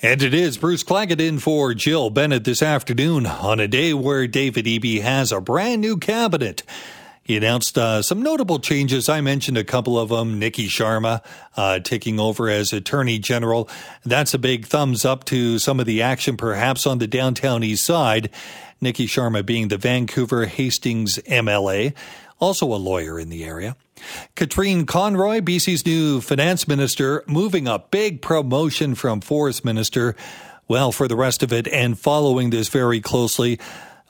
And it is Bruce Claggett in for Jill Bennett this afternoon on a day where David Eby has a brand new cabinet. He announced uh, some notable changes. I mentioned a couple of them. Niki Sharma uh, taking over as Attorney General. That's a big thumbs up to some of the action, perhaps on the downtown east side. Niki Sharma being the Vancouver Hastings MLA, also a lawyer in the area. Katrine Conroy, BC's new finance minister, moving a big promotion from forest minister. Well, for the rest of it, and following this very closely,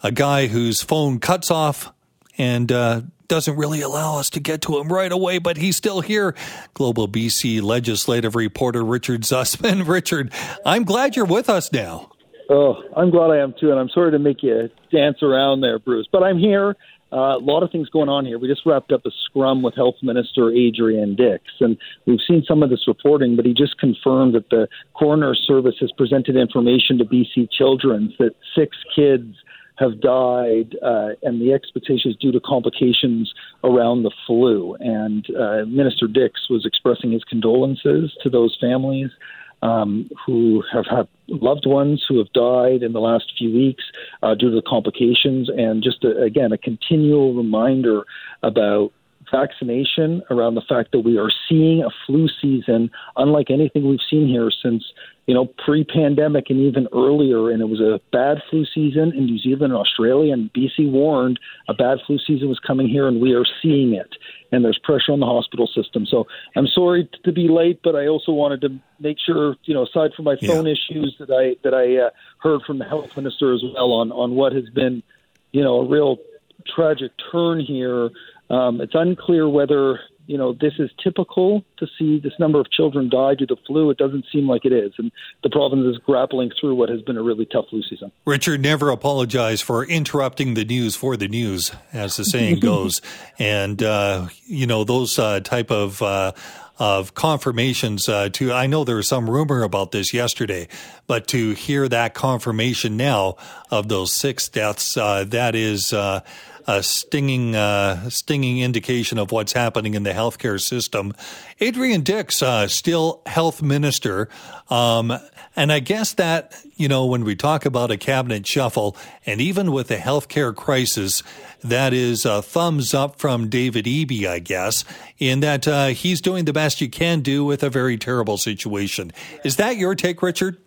a guy whose phone cuts off and uh, doesn't really allow us to get to him right away, but he's still here. Global BC legislative reporter Richard Zussman. Richard, I'm glad you're with us now. Oh, I'm glad I am too, and I'm sorry to make you dance around there, Bruce, but I'm here. Uh, a lot of things going on here. We just wrapped up a scrum with Health Minister Adrian Dix, and we've seen some of this reporting, but he just confirmed that the coroner service has presented information to BC Children's that six kids have died, uh, and the expectation is due to complications around the flu. And uh, Minister Dix was expressing his condolences to those families um, who have had loved ones who have died in the last few weeks uh, due to the complications, and just a, again a continual reminder about vaccination around the fact that we are seeing a flu season unlike anything we've seen here since you know pre-pandemic and even earlier. And it was a bad flu season in New Zealand and Australia. And BC warned a bad flu season was coming here and we are seeing it. And there's pressure on the hospital system. So I'm sorry to be late but I also wanted to make sure you know aside from my phone yeah. issues that I that I uh, heard from the health minister as well on on what has been you know a real tragic turn here um, it's unclear whether you know this is typical to see this number of children die due to flu. It doesn't seem like it is, and the province is grappling through what has been a really tough flu season. Richard, never apologized for interrupting the news for the news, as the saying goes, and uh, you know those uh, type of. Uh, of confirmations uh, to I know there was some rumor about this yesterday, but to hear that confirmation now of those six deaths, uh, that is uh, a stinging, uh, stinging indication of what's happening in the healthcare system. Adrian Dix, uh, still health minister. Um, and I guess that, you know, when we talk about a cabinet shuffle, and even with the healthcare crisis, that is a thumbs up from David Eby, I guess, in that uh, he's doing the best you can do with a very terrible situation. Is that your take, Richard?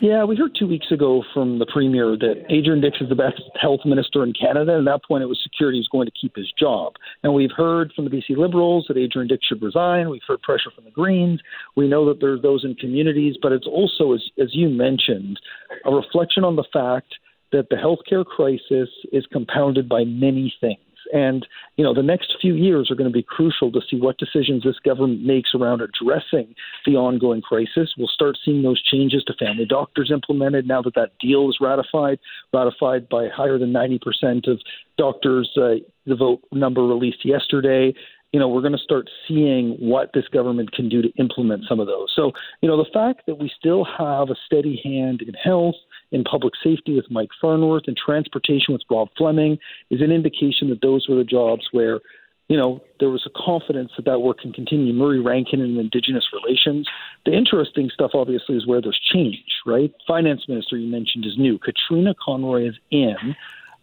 Yeah, we heard two weeks ago from the premier that Adrian Dix is the best health minister in Canada. And at that point, it was security was going to keep his job. And we've heard from the BC Liberals that Adrian Dix should resign. We've heard pressure from the Greens. We know that there's those in communities, but it's also, as, as you mentioned, a reflection on the fact that the healthcare crisis is compounded by many things. And, you know, the next few years are going to be crucial to see what decisions this government makes around addressing the ongoing crisis. We'll start seeing those changes to family doctors implemented now that that deal is ratified, ratified by higher than 90% of doctors, uh, the vote number released yesterday you know, we're going to start seeing what this government can do to implement some of those. So, you know, the fact that we still have a steady hand in health, in public safety with Mike Farnworth and transportation with Rob Fleming is an indication that those were the jobs where, you know, there was a confidence that that work can continue. Murray Rankin and Indigenous relations. The interesting stuff, obviously, is where there's change, right? Finance minister you mentioned is new. Katrina Conroy is in.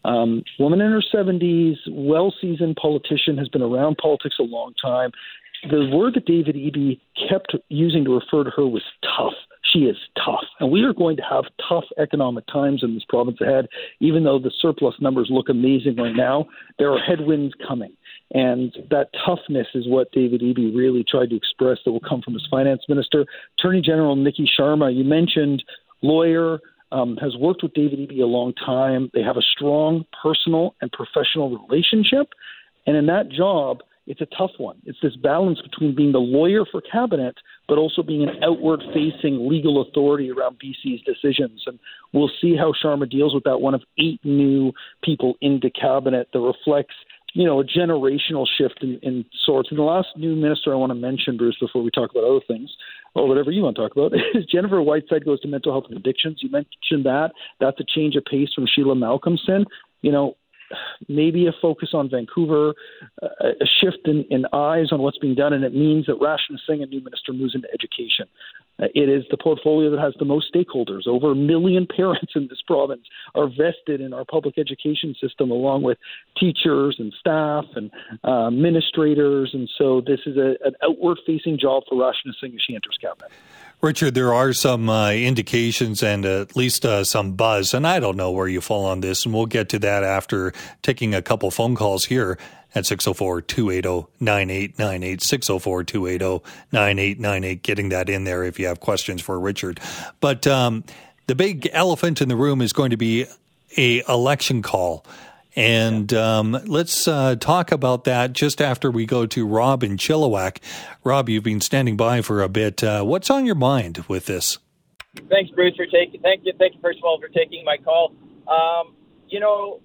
Um, woman in her 70s, well seasoned politician, has been around politics a long time. The word that David Eby kept using to refer to her was tough she is tough. And we are going to have tough economic times in this province ahead. Even though the surplus numbers look amazing right now, there are headwinds coming. And that toughness is what David Eby really tried to express that will come from his finance minister. Attorney General Niki Sharma, you mentioned lawyer, um, has worked with David Eby a long time. They have a strong personal and professional relationship. And in that job, it's a tough one. It's this balance between being the lawyer for cabinet, but also being an outward facing legal authority around BC's decisions. And we'll see how Sharma deals with that. One of eight new people into cabinet that reflects, you know, a generational shift in, in sorts. And the last new minister I want to mention, Bruce, before we talk about other things, or whatever you want to talk about, is Jennifer Whiteside goes to mental health and addictions. You mentioned that. That's a change of pace from Sheila Malcolmson. You know, maybe a focus on Vancouver, a shift in, in eyes on what's being done, and it means that Rachna Singh, a new minister, moves into education. Uh, it is the portfolio that has the most stakeholders. Over a million parents in this province are vested in our public education system, along with teachers and staff and uh, administrators. And so this is a, an outward facing job for Rachna Singh as she enters cabinet. Richard, there are some uh, indications and at least uh, some buzz, and I don't know where you fall on this, and we'll get to that after taking a couple phone calls here at 604 280 9898. 604 280 9898. Getting that in there if you have questions for Richard. But um, the big elephant in the room is going to be a election call. And um, let's uh, talk about that just after we go to Rob in Chilliwack. Rob, you've been standing by for a bit. Uh, what's on your mind with this? Thanks, Bruce, for taking. Thank you, thank you, first of all, for taking my call. Um, you know,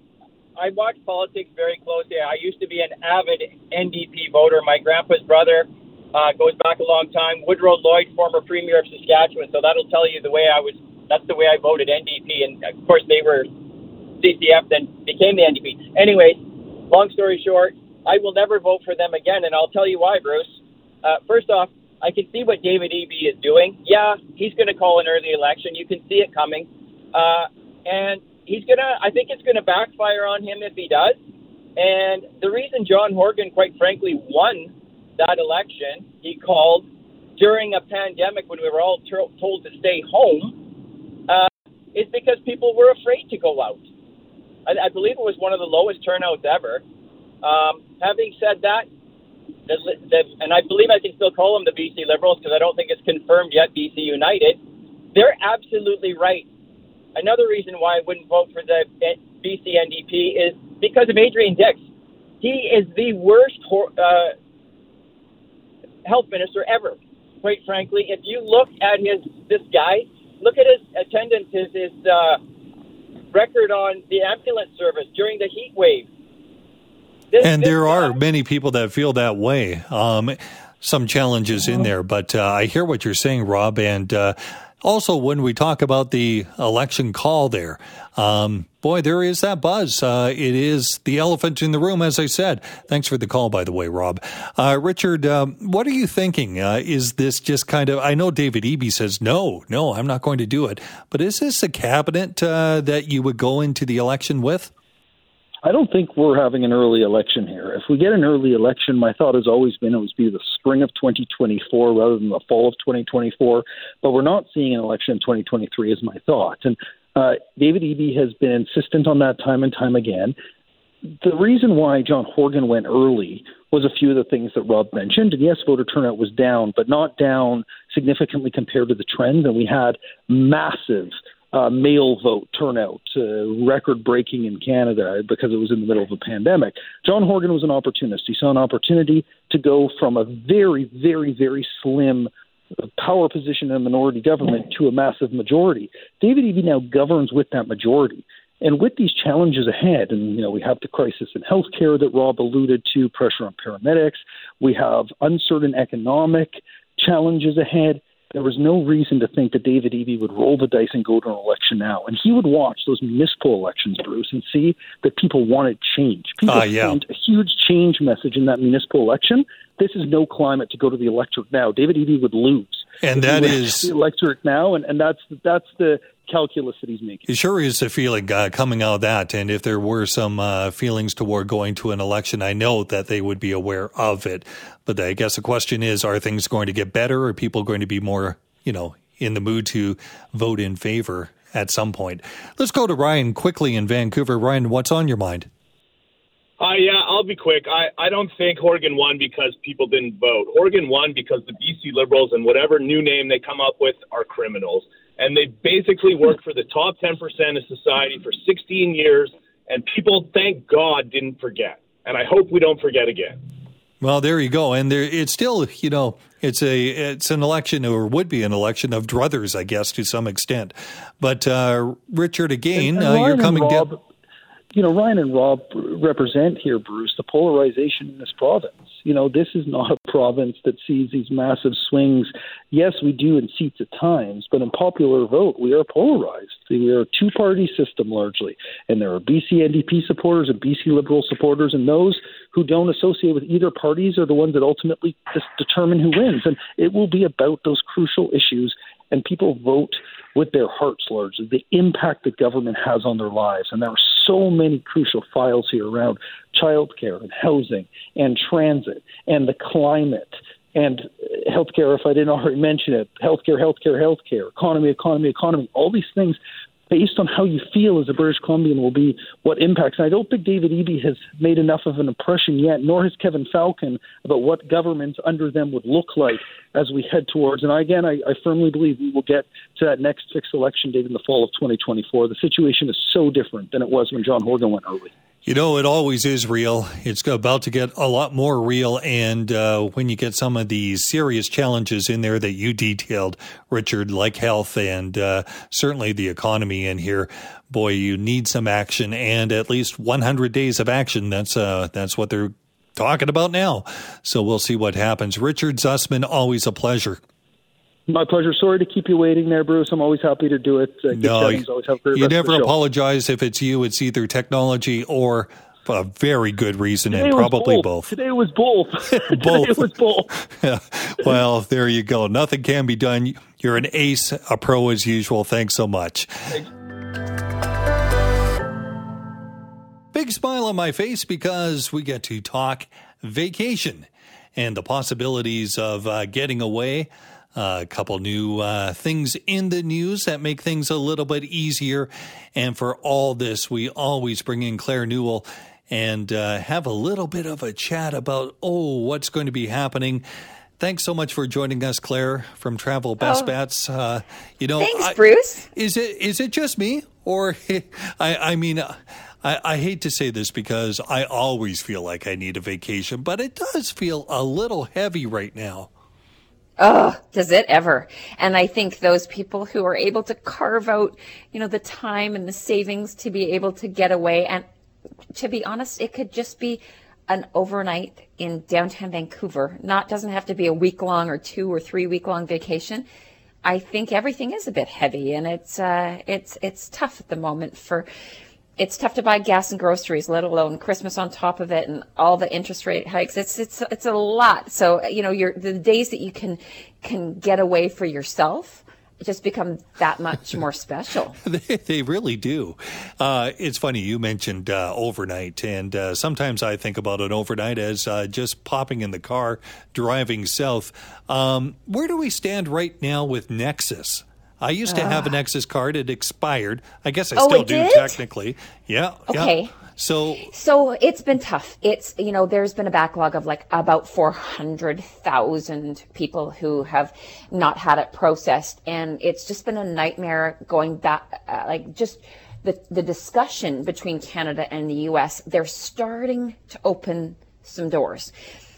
I watch politics very closely. I used to be an avid NDP voter. My grandpa's brother uh, goes back a long time. Woodrow Lloyd, former premier of Saskatchewan. So that'll tell you the way I was. That's the way I voted NDP, and of course they were CCF, then became the NDP. Anyways, long story short, I will never vote for them again, and I'll tell you why, Bruce. Uh, first off, I can see what David Eby is doing. Yeah, he's going to call an early election. You can see it coming, uh, and he's gonna. I think it's going to backfire on him if he does. And the reason John Horgan, quite frankly, won that election, he called during a pandemic when we were all t- told to stay home, uh, is because people were afraid to go out. I, I believe it was one of the lowest turnouts ever. Um, having said that, the, the, and I believe I can still call them the BC Liberals because I don't think it's confirmed yet, BC United, they're absolutely right. Another reason why I wouldn't vote for the BC NDP is because of Adrian Dix. He is the worst uh, health minister ever, quite frankly. If you look at his this guy, look at his attendance, his, his uh, record on the ambulance service during the heat wave. This, and there guy, are many people that feel that way. Um, some challenges in there, but uh, I hear what you're saying, Rob. And uh, also, when we talk about the election call there, um, boy, there is that buzz. Uh, it is the elephant in the room, as I said. Thanks for the call, by the way, Rob. Uh, Richard, um, what are you thinking? Uh, is this just kind of, I know David Eby says, no, no, I'm not going to do it. But is this a cabinet uh, that you would go into the election with? I don't think we're having an early election here. If we get an early election, my thought has always been it would be the spring of 2024 rather than the fall of 2024. But we're not seeing an election in 2023, is my thought. And uh, David Eby has been insistent on that time and time again. The reason why John Horgan went early was a few of the things that Rob mentioned. And yes, voter turnout was down, but not down significantly compared to the trend. And we had massive uh, mail vote turnout, uh, record breaking in Canada because it was in the middle of a pandemic. John Horgan was an opportunist. He saw an opportunity to go from a very, very, very slim power position in a minority government to a massive majority. David Eby now governs with that majority. And with these challenges ahead, and you know, we have the crisis in healthcare that Rob alluded to, pressure on paramedics, we have uncertain economic challenges ahead there was no reason to think that David Eby would roll the dice and go to an election now. And he would watch those municipal elections, Bruce, and see that people wanted change. People uh, yeah. sent a huge change message in that municipal election. This is no climate to go to the electorate now. David Eby would lose. And that is electric now, and, and that's that's the calculus that he's making. It sure is a feeling uh, coming out of that. And if there were some uh, feelings toward going to an election, I know that they would be aware of it. But I guess the question is are things going to get better? Are people going to be more, you know, in the mood to vote in favor at some point? Let's go to Ryan quickly in Vancouver. Ryan, what's on your mind? Uh, yeah, I'll be quick. I, I don't think Horgan won because people didn't vote. Horgan won because the BC Liberals and whatever new name they come up with are criminals and they basically worked for the top 10% of society for 16 years, and people, thank God, didn't forget. And I hope we don't forget again. Well, there you go, and there it's still, you know, it's a it's an election or would be an election of druthers, I guess, to some extent. But uh, Richard, again, and, and uh, you're coming Rob, down. You know, Ryan and Rob represent here, Bruce, the polarization in this province. You know, this is not a province that sees these massive swings. Yes, we do in seats at times, but in popular vote, we are polarized. We are a two party system largely, and there are BC NDP supporters and BC Liberal supporters, and those who don't associate with either parties are the ones that ultimately determine who wins. And it will be about those crucial issues, and people vote with their hearts largely, the impact that government has on their lives. And there are so many crucial files here around childcare and housing and transit and the climate. And healthcare, if I didn't already mention it, healthcare, healthcare, healthcare, economy, economy, economy, all these things based on how you feel as a British Columbian will be what impacts. And I don't think David Eby has made enough of an impression yet, nor has Kevin Falcon about what governments under them would look like as we head towards. And again, I, I firmly believe we will get to that next fixed election date in the fall of 2024. The situation is so different than it was when John Horgan went early. You know, it always is real. It's about to get a lot more real. And uh, when you get some of these serious challenges in there that you detailed, Richard, like health and uh, certainly the economy in here, boy, you need some action and at least 100 days of action. That's uh, that's what they're talking about now. So we'll see what happens. Richard Zussman, always a pleasure. My pleasure. Sorry to keep you waiting there, Bruce. I'm always happy to do it. Uh, no, you never apologize if it's you. It's either technology or a very good reason, Today and probably both. both. Today was both. both. Today was both. well, there you go. Nothing can be done. You're an ace, a pro as usual. Thanks so much. Thanks. Big smile on my face because we get to talk vacation and the possibilities of uh, getting away a couple new uh, things in the news that make things a little bit easier. And for all this, we always bring in Claire Newell and uh, have a little bit of a chat about, oh, what's going to be happening. Thanks so much for joining us, Claire from Travel Best oh. Bets. Uh, you know, thanks, I, Bruce. Is it is it just me, or I, I mean, I, I hate to say this because I always feel like I need a vacation, but it does feel a little heavy right now. Oh, does it ever? And I think those people who are able to carve out, you know, the time and the savings to be able to get away. And to be honest, it could just be an overnight in downtown Vancouver. Not doesn't have to be a week long or two or three week long vacation. I think everything is a bit heavy and it's, uh, it's, it's tough at the moment for, it's tough to buy gas and groceries, let alone Christmas on top of it and all the interest rate hikes. It's it's it's a lot. So you know, your the days that you can can get away for yourself just become that much more special. they, they, really do. Uh, it's funny you mentioned uh, overnight, and uh, sometimes I think about an overnight as uh, just popping in the car, driving south. Um, where do we stand right now with Nexus? I used to have a Nexus card. It expired. I guess I oh, still do did? technically. Yeah. Okay. Yeah. So So it's been tough. It's you know there's been a backlog of like about 400,000 people who have not had it processed and it's just been a nightmare going back uh, like just the the discussion between Canada and the US they're starting to open some doors.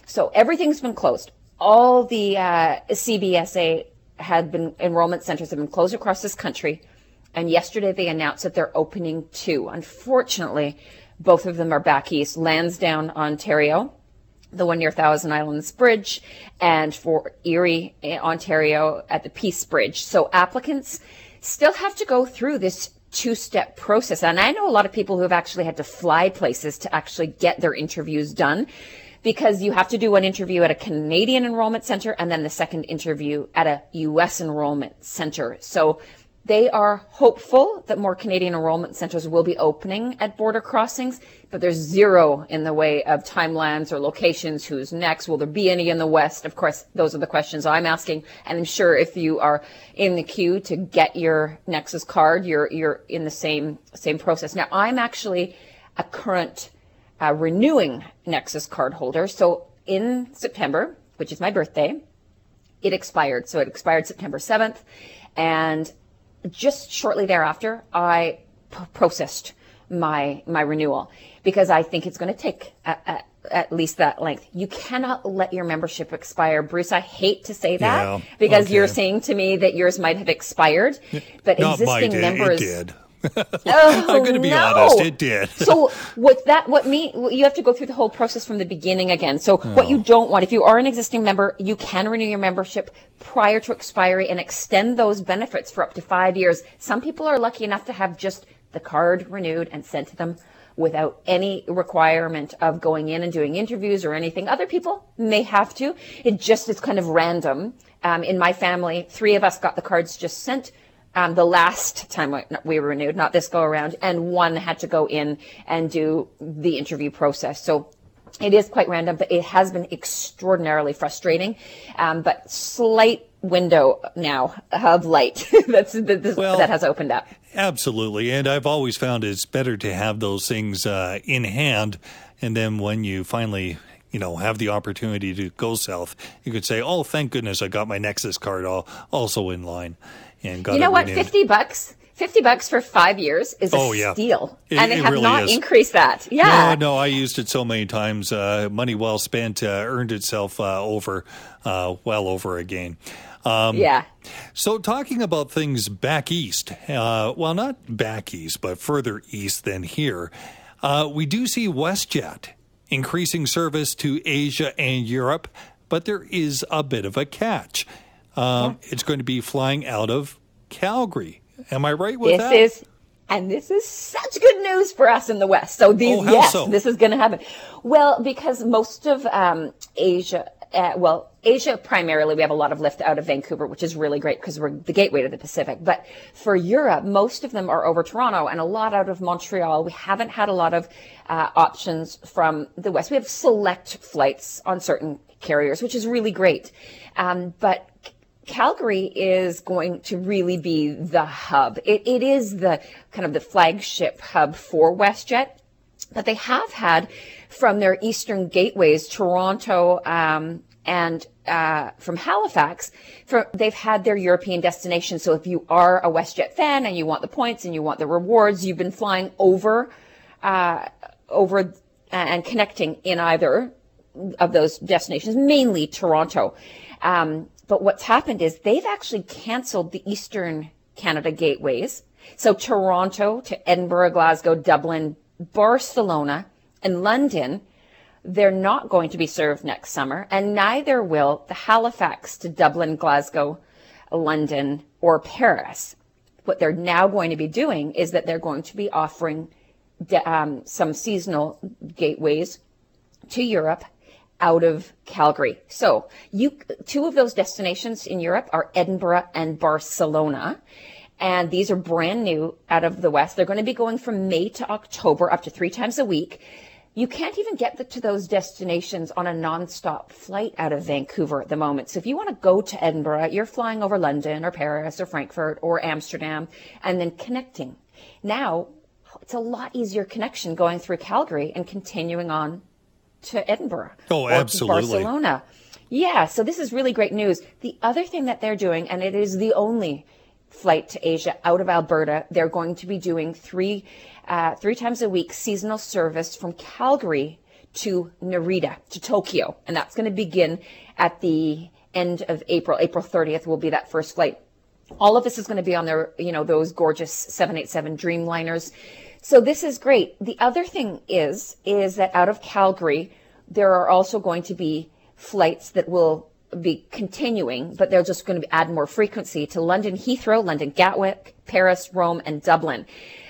So everything's been closed. All the uh, CBSA had been enrollment centers have been closed across this country. And yesterday they announced that they're opening two. Unfortunately, both of them are back east. Lansdowne, Ontario, the one near Thousand Islands Bridge, and Fort Erie, Ontario at the Peace Bridge. So applicants still have to go through this two step process. And I know a lot of people who have actually had to fly places to actually get their interviews done because you have to do one interview at a Canadian enrollment center and then the second interview at a U.S. enrollment center. So they are hopeful that more Canadian enrollment centers will be opening at border crossings, but there's zero in the way of timelines or locations. Who's next? Will there be any in the West? Of course, those are the questions I'm asking. And I'm sure if you are in the queue to get your Nexus card, you're, you're in the same, same process. Now, I'm actually a current uh, renewing Nexus card holder. So in September, which is my birthday, it expired. So it expired September 7th. And just shortly thereafter, I p- processed my, my renewal because I think it's going to take a, a, at least that length. You cannot let your membership expire. Bruce, I hate to say that Yeah, because okay. you're saying to me that yours might have expired, but not existing might, members. It did. Oh, I'm going to be no. honest, it did. so what that what me you have to go through the whole process from the beginning again. So oh. what you don't want, if you are an existing member, you can renew your membership prior to expiry and extend those benefits for up to five years. Some people are lucky enough to have just the card renewed and sent to them without any requirement of going in and doing interviews or anything. Other people may have to. It just is kind of random. Um, in my family, three of us got the cards just sent um, the last time we renewed, not this go around, and one had to go in and do the interview process. So it is quite random, but it has been extraordinarily frustrating. Um, but slight window now of light that's this, well, that has opened up. Absolutely, and I've always found it's better to have those things uh, in hand, and then when you finally you know, have the opportunity to go south, you could say, "Oh, thank goodness, I got my Nexus card all, also in line." And got you know what, renewed. fifty bucks. 50 bucks for five years is a oh, yeah. steal. It, and they have really not is. increased that. Yeah. No, no, I used it so many times. Uh, money well spent uh, earned itself uh, over, uh, well over again. Um, yeah. So, talking about things back east, uh, well, not back east, but further east than here, uh, we do see WestJet increasing service to Asia and Europe, but there is a bit of a catch. Um, yeah. It's going to be flying out of Calgary. Am I right with this that? This is, and this is such good news for us in the West. So these, oh, yes, so? this is going to happen. Well, because most of um, Asia, uh, well, Asia primarily, we have a lot of lift out of Vancouver, which is really great because we're the gateway to the Pacific. But for Europe, most of them are over Toronto and a lot out of Montreal. We haven't had a lot of uh, options from the West. We have select flights on certain carriers, which is really great. Um, but Calgary is going to really be the hub. It, it is the kind of the flagship hub for WestJet, but they have had from their eastern gateways, Toronto, um, and uh, from Halifax, for, they've had their European destination. So if you are a WestJet fan and you want the points and you want the rewards, you've been flying over, uh, over and connecting in either of those destinations, mainly Toronto. Um, but what's happened is they've actually canceled the Eastern Canada gateways. So Toronto to Edinburgh, Glasgow, Dublin, Barcelona, and London, they're not going to be served next summer, and neither will the Halifax to Dublin, Glasgow, London, or Paris. What they're now going to be doing is that they're going to be offering um, some seasonal gateways to Europe out of Calgary. So you, two of those destinations in Europe are Edinburgh and Barcelona. And these are brand new out of the West. They're going to be going from May to October up to three times a week. You can't even get to those destinations on a nonstop flight out of Vancouver at the moment. So if you want to go to Edinburgh, you're flying over London or Paris or Frankfurt or Amsterdam and then connecting. Now it's a lot easier connection going through Calgary and continuing on to Edinburgh. Oh, absolutely. Barcelona. Yeah, so this is really great news. The other thing that they're doing, and it is the only flight to Asia out of Alberta, they're going to be doing three uh, three times a week seasonal service from Calgary to Narita to Tokyo, and that's going to begin at the end of April. April 30th will be that first flight. All of this is going to be on their, you know, those gorgeous 787 Dreamliners. So this is great. The other thing is, is that out of Calgary, there are also going to be flights that will be continuing, but they're just going to add more frequency to London Heathrow, London Gatwick, Paris, Rome, and Dublin.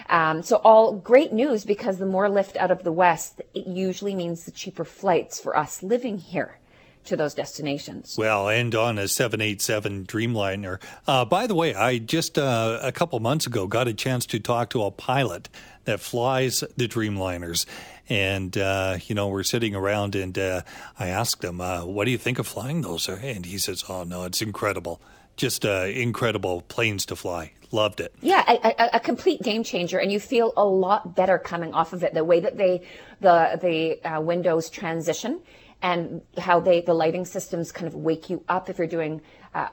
Um, so all great news because the more lift out of the West, it usually means the cheaper flights for us living here to those destinations. Well, and on a 787 Dreamliner. Uh, by the way, I just uh, a couple months ago got a chance to talk to a pilot that flies the Dreamliners. And, uh, you know, we're sitting around and uh, I asked him, uh, what do you think of flying those? And he says, oh, no, it's incredible. Just uh, incredible planes to fly. Loved it. Yeah, a, a, a, complete game changer, and you feel a lot better coming off of it. The way that they, the the uh, windows transition, and how they the lighting systems kind of wake you up if you're doing uh,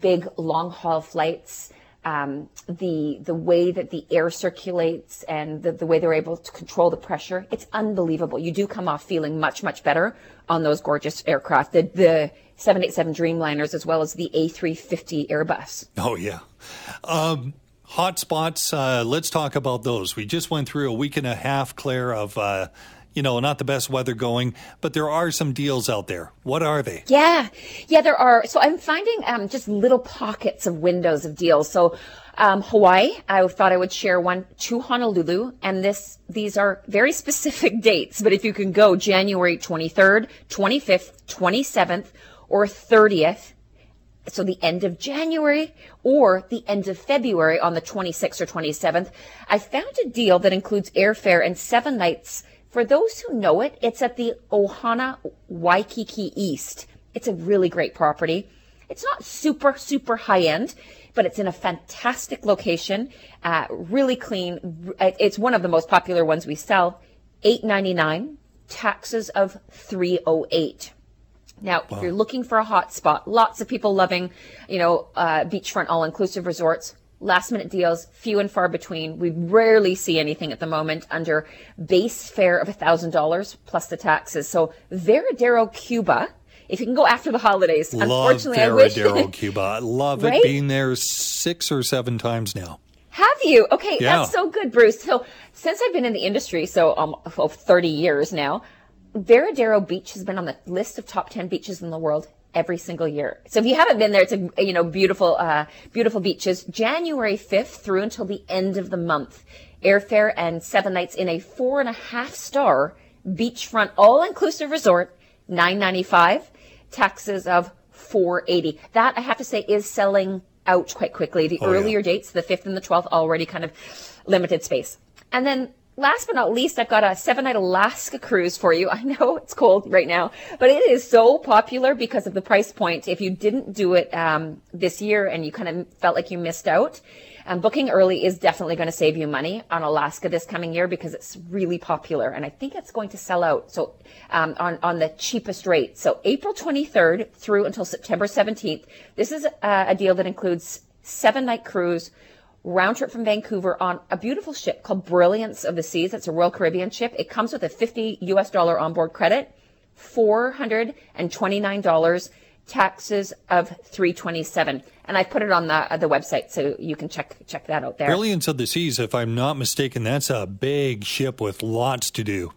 big long haul flights um, the the way that the air circulates and the, the way they're able to control the pressure, it's unbelievable. You do come off feeling much much better on those gorgeous aircraft. The the 787 Dreamliners as well as the A350 Airbus. Oh yeah. Um, Hot spots, uh, let's talk about those. We just went through a week and a half, Claire, of uh, you know, not the best weather going, but there are some deals out there. What are they? Yeah, yeah, there are. So I'm finding um, just little pockets of windows of deals. So um, Hawaii, I thought I would share one to Honolulu, and this these are very specific dates. But if you can go January 23rd, 25th, 27th, or 30th, so the end of January or the end of February on the 26th or 27th, I found a deal that includes airfare and seven nights for those who know it, it's at the Ohana Waikiki East. It's a really great property. It's not super, super high end, but it's in a fantastic location, uh, really clean. It's one of the most popular ones we sell. Eight ninety nine, taxes of three oh eight. Now, wow. if you're looking for a hot spot, lots of people loving, you know, uh, beachfront all inclusive resorts last minute deals, few and far between. We rarely see anything at the moment under base fare of $1,000 plus the taxes. So Varadero, Cuba, if you can go after the holidays, love unfortunately, Varadero, I wish. Cuba. I love right? it being there six or seven times now. Have you? Okay, yeah. that's so good, Bruce. So since I've been in the industry, so um, 30 years now, Varadero Beach has been on the list of top 10 beaches in the world every single year. So if you haven't been there, it's a you know beautiful, uh, beautiful beaches. January fifth through until the end of the month, airfare and seven nights in a four and a half star beachfront all inclusive resort, nine ninety five, taxes of four eighty. That I have to say is selling out quite quickly. The oh, earlier yeah. dates, the fifth and the twelfth, already kind of limited space. And then last but not least, I've got a seven night Alaska cruise for you. I know it's cold right now, but it is so popular because of the price point. If you didn't do it um, this year and you kind of felt like you missed out, um, booking early is definitely going to save you money on Alaska this coming year because it's really popular, and I think it's going to sell out. So um, on on the cheapest rate. So April 23rd through until September 17th. This is a, a deal that includes seven night cruise round trip from Vancouver on a beautiful ship called Brilliance of the Seas. It's a Royal Caribbean ship. It comes with a 50 US dollar onboard credit, $429, taxes of 327. And I put it on the uh, the website so you can check check that out there. Brilliance of the Seas, if I'm not mistaken, that's a big ship with lots to do.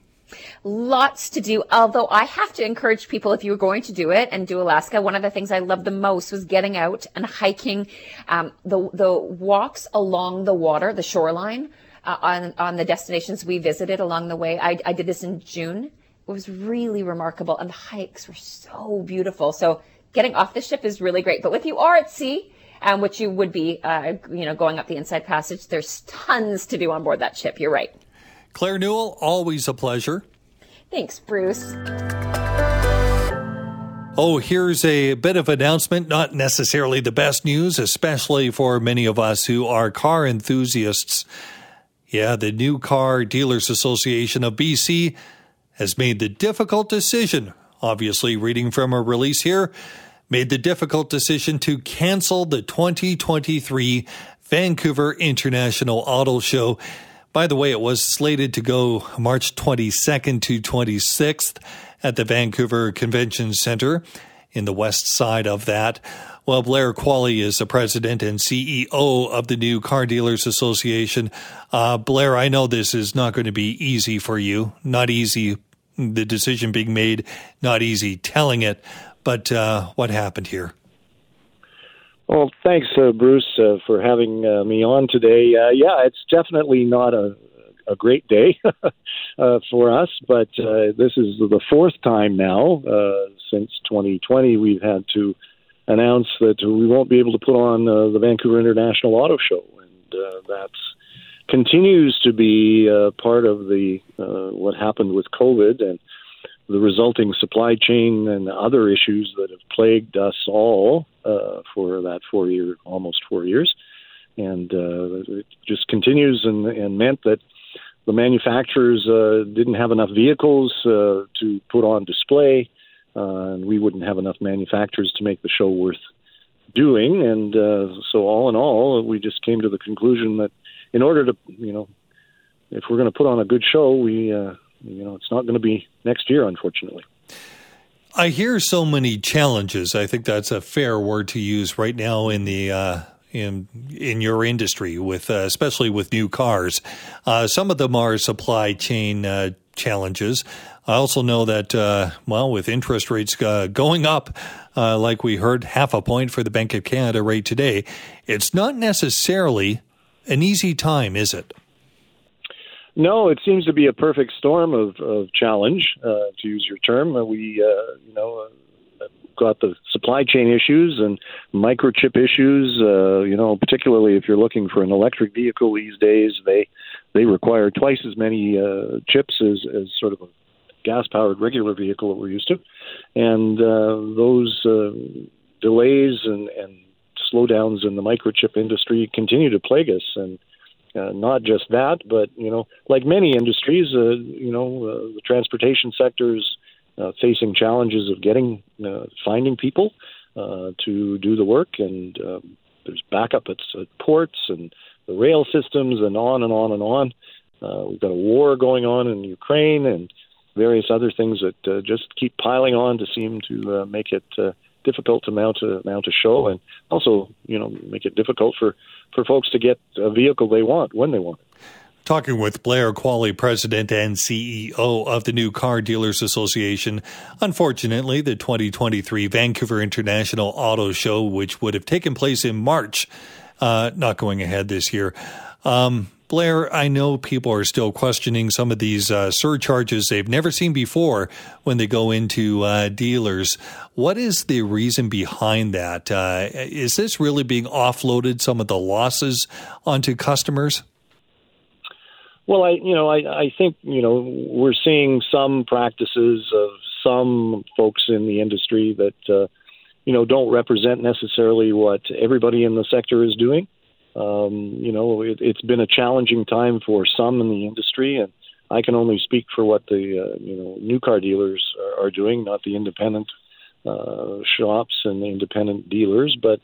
Lots to do. Although I have to encourage people, if you were going to do it and do Alaska, one of the things I loved the most was getting out and hiking um, the the walks along the water, the shoreline, uh, on on the destinations we visited along the way. I, I did this in June. It was really remarkable, and the hikes were so beautiful. So getting off the ship is really great. But if you are at sea, um, which you would be, uh, you know, going up the inside passage, there's tons to do on board that ship. You're right. Claire Newell, always a pleasure. Thanks, Bruce. Oh, here's a bit of announcement, not necessarily the best news, especially for many of us who are car enthusiasts. Yeah, the New Car Dealers Association of BC has made the difficult decision, obviously reading from a release here, made the difficult decision to cancel the 2023 Vancouver International Auto Show by the way, it was slated to go March 22nd to 26th at the Vancouver Convention Center in the west side of that. Well, Blair Qualey is the president and CEO of the new Car Dealers Association. Uh, Blair, I know this is not going to be easy for you. Not easy, the decision being made, not easy telling it. But uh, what happened here? Well, thanks, uh, Bruce, uh, for having uh, me on today. Uh, yeah, it's definitely not a, a great day uh, for us, but uh, this is the fourth time now since 2020 we've had to announce that we won't be able to put on the Vancouver International Auto Show, and that continues to be part of the what happened with COVID and the resulting supply chain and other issues that have plagued us all uh, for that four year, almost four years, and uh, it just continues and, and meant that the manufacturers uh, didn't have enough vehicles uh, to put on display, uh, and we wouldn't have enough manufacturers to make the show worth doing. And uh, so, all in all, we just came to the conclusion that in order to, you know, if we're going to put on a good show, we uh, you know, it's not going to be next year, unfortunately. I hear so many challenges. I think that's a fair word to use right now in the uh, in in your industry, with uh, especially with new cars. Uh, some of them are supply chain uh, challenges. I also know that uh, well, with interest rates uh, going up, like we heard, half a point for the Bank of Canada rate today, it's not necessarily an easy time, is it? No, it seems to be a perfect storm of, of challenge, uh, to use your term. Uh, we, uh, you know, uh, got the supply chain issues and microchip issues. Uh, you know, particularly if you're looking for an electric vehicle these days, they they require twice as many uh, chips as, as sort of a gas-powered regular vehicle that we're used to, and uh, those uh, delays and, and slowdowns in the microchip industry continue to plague us and uh, not just that, but you know, like many industries, uh, you know, uh, the transportation sector is uh, facing challenges of getting, uh, finding people uh, to do the work, and um, there's backup at, at ports and the rail systems, and on and on and on. Uh, we've got a war going on in Ukraine, and various other things that just keep piling on to seem to make it difficult to mount a mount a show, and also you know make it difficult for for folks to get a vehicle they want when they want it. Talking with Blair Qualey, President and CEO of the New Car Dealers Association. Unfortunately, the 2023 Vancouver International Auto Show, which would have taken place in March, uh, not going ahead this year. Um, Blair, I know people are still questioning some of these uh, surcharges they've never seen before when they go into uh, dealers. What is the reason behind that? Uh, is this really being offloaded some of the losses onto customers? Well, I you know I, I think you know we're seeing some practices of some folks in the industry that uh, you know don't represent necessarily what everybody in the sector is doing. Um, you know, it, it's been a challenging time for some in the industry, and I can only speak for what the uh, you know new car dealers are, are doing, not the independent uh, shops and the independent dealers. But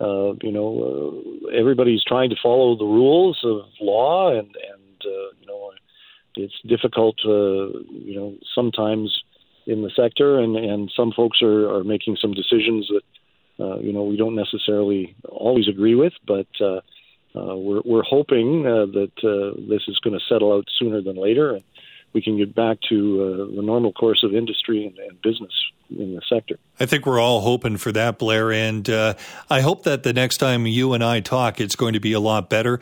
uh, you know, uh, everybody's trying to follow the rules of law, and and uh, you know, it's difficult. Uh, you know, sometimes in the sector, and and some folks are are making some decisions that uh, you know we don't necessarily always agree with, but uh, uh, we're we're hoping uh, that uh, this is going to settle out sooner than later, and we can get back to uh, the normal course of industry and, and, business in the sector. I think we're all hoping for that, Blair, and I hope that the next time you and I talk, it's going to be a lot better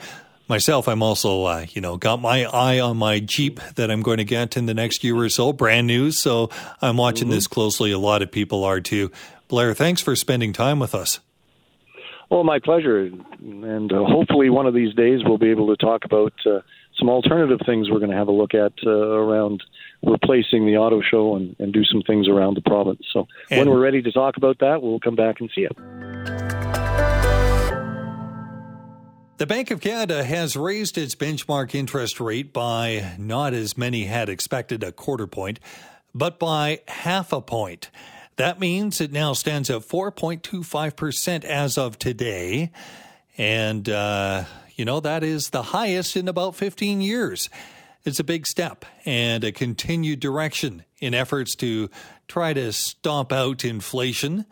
myself, I'm also, uh, you know, got my eye on my Jeep that I'm going to get in the next year or so, brand new. So I'm watching mm-hmm. this closely. A lot of people are too. Blair, thanks for spending time with us. Well, my pleasure. And uh, hopefully, one of these days, we'll be able to talk about uh, some alternative things we're going to have a look at uh, around replacing the auto show and, and, do some things around the province. So, and when we're ready to talk about that, we'll come back and see it. The Bank of Canada has raised its benchmark interest rate by not as many had expected a quarter point, but by half a point. That means it now stands at 4.25% as of today. And, uh, you know, that is the highest in about 15 years. It's a big step and a continued direction in efforts to try to stomp out inflation.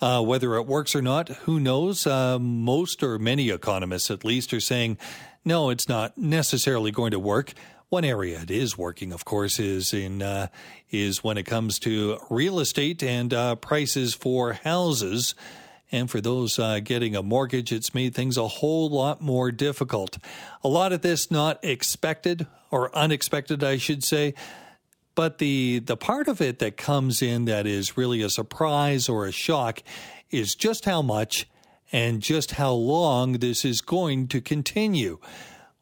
Uh, whether it works or not, who knows? Uh, most or many economists, at least, are saying, no, it's not necessarily going to work. One area it is working, of course, is in uh, is when it comes to real estate and uh, prices for houses. And for those uh, getting a mortgage, it's made things a whole lot more difficult. A lot of this not expected or unexpected, I should say. But the the part of it that comes in that is really a surprise or a shock is just how much and just how long this is going to continue.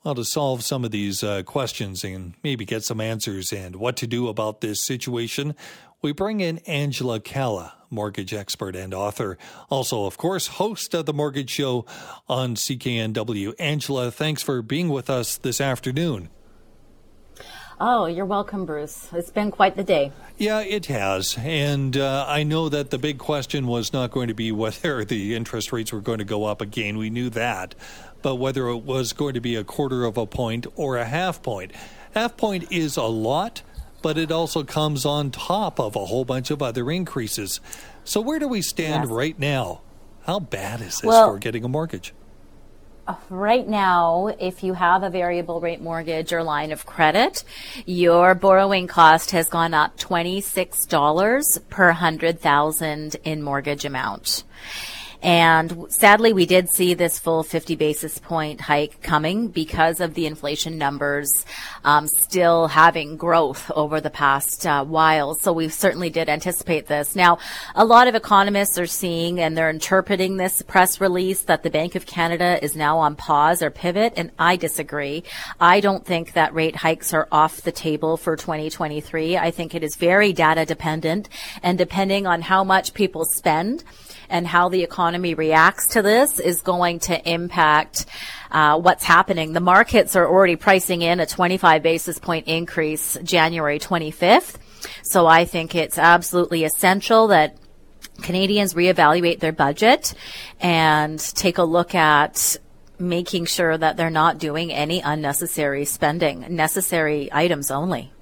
Well, to solve some of these uh, questions and maybe get some answers and what to do about this situation, we bring in Angela Calla, mortgage expert and author. Also, of course, host of the Mortgage Show on CKNW. Angela, thanks for being with us this afternoon. Oh, you're welcome, Bruce. It's been quite the day. Yeah, it has. And uh, I know that the big question was not going to be whether the interest rates were going to go up again. We knew that but whether it was going to be a quarter of a point or a half point. Half point is a lot, but it also comes on top of a whole bunch of other increases. So where do we stand yes. right now? How bad is this well, for getting a mortgage? Uh, right now, if you have a variable rate mortgage or line of credit, your borrowing cost has gone up $26 per 100,000 in mortgage amount. And sadly, we did see this full 50 basis point hike coming because of the inflation numbers um, still having growth over the past uh, while. So we certainly did anticipate this. Now, a lot of economists are seeing and they're interpreting this press release that the Bank of Canada is now on pause or pivot, and I disagree. I don't think that rate hikes are off the table for 2023. I think it is very data dependent and depending on how much people spend and how the economy reacts to this is going to impact uh, what's happening. The markets are already pricing in a 25 basis point increase January 25th. So I think it's absolutely essential that Canadians reevaluate their budget and take a look at making sure that they're not doing any unnecessary spending, necessary items only.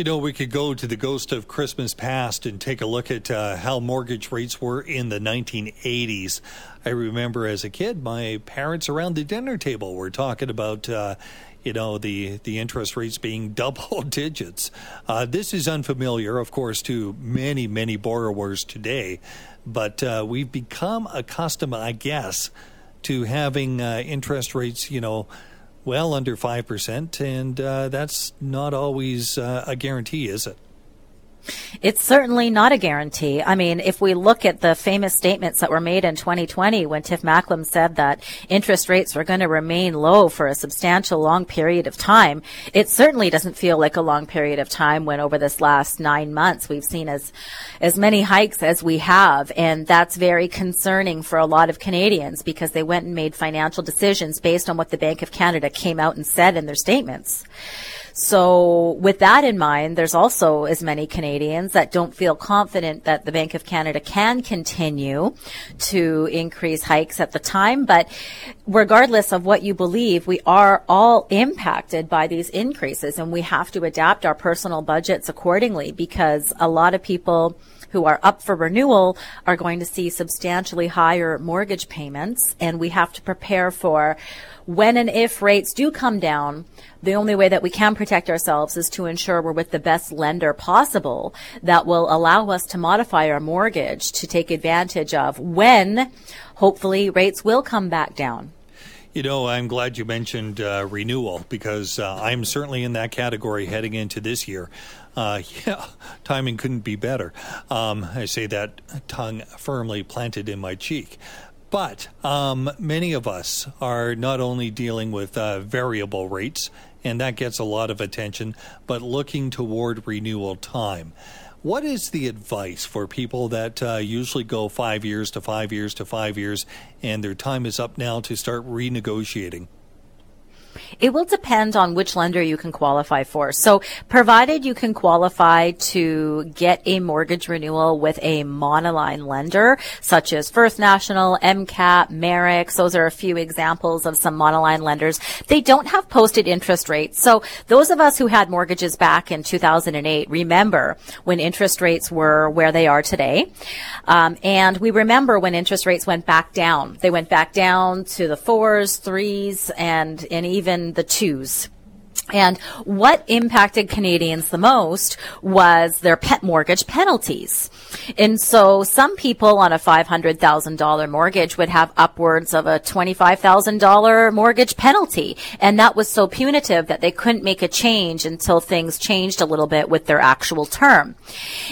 You know, we could go to the ghost of Christmas past and take a look at uh, how mortgage rates were in the 1980s. I remember as a kid, my parents around the dinner table were talking about. Uh, you know the the interest rates being double digits. Uh, this is unfamiliar, of course, to many many borrowers today, but uh, we've become accustomed, I guess, to having uh, interest rates, you know, well under 5%, and uh, that's not always uh, a guarantee, is it? It's certainly not a guarantee. I mean, if we look at the famous statements that were made in 2020 when Tiff Macklem said that interest rates were going to remain low for a substantial long period of time, it certainly doesn't feel like a long period of time when over this last nine months we've seen as, as many hikes as we have. And that's very concerning for a lot of Canadians because they went and made financial decisions based on what the Bank of Canada came out and said in their statements. So with that in mind, there's also as many Canadians that don't feel confident that the Bank of Canada can continue to increase hikes at the time. But regardless of what you believe, we are all impacted by these increases and we have to adapt our personal budgets accordingly because a lot of people who are up for renewal are going to see substantially higher mortgage payments and we have to prepare for when and if rates do come down, the only way that we can protect ourselves is to ensure we're with the best lender possible that will allow us to modify our mortgage to take advantage of when hopefully rates will come back down. You know, I'm glad you mentioned uh, renewal because uh, I'm certainly in that category heading into this year. Uh, yeah, timing couldn't be better. Um, I say that tongue firmly planted in my cheek. But um, many of us are not only dealing with uh, variable rates, and that gets a lot of attention, but looking toward renewal time. What is the advice for people that uh, usually go five years to five years to five years, and their time is up now to start renegotiating? It will depend on which lender you can qualify for. So provided you can qualify to get a mortgage renewal with a monoline lender, such as First National, MCAP, Merix, those are a few examples of some monoline lenders. They don't have posted interest rates. So those of us who had mortgages back in 2008 remember when interest rates were where they are today. Um, and we remember when interest rates went back down. They went back down to the fours, threes, and, and even even the twos. And what impacted Canadians the most was their pet mortgage penalties. And so some people on a $500,000 mortgage would have upwards of a $25,000 mortgage penalty. And that was so punitive that they couldn't make a change until things changed a little bit with their actual term.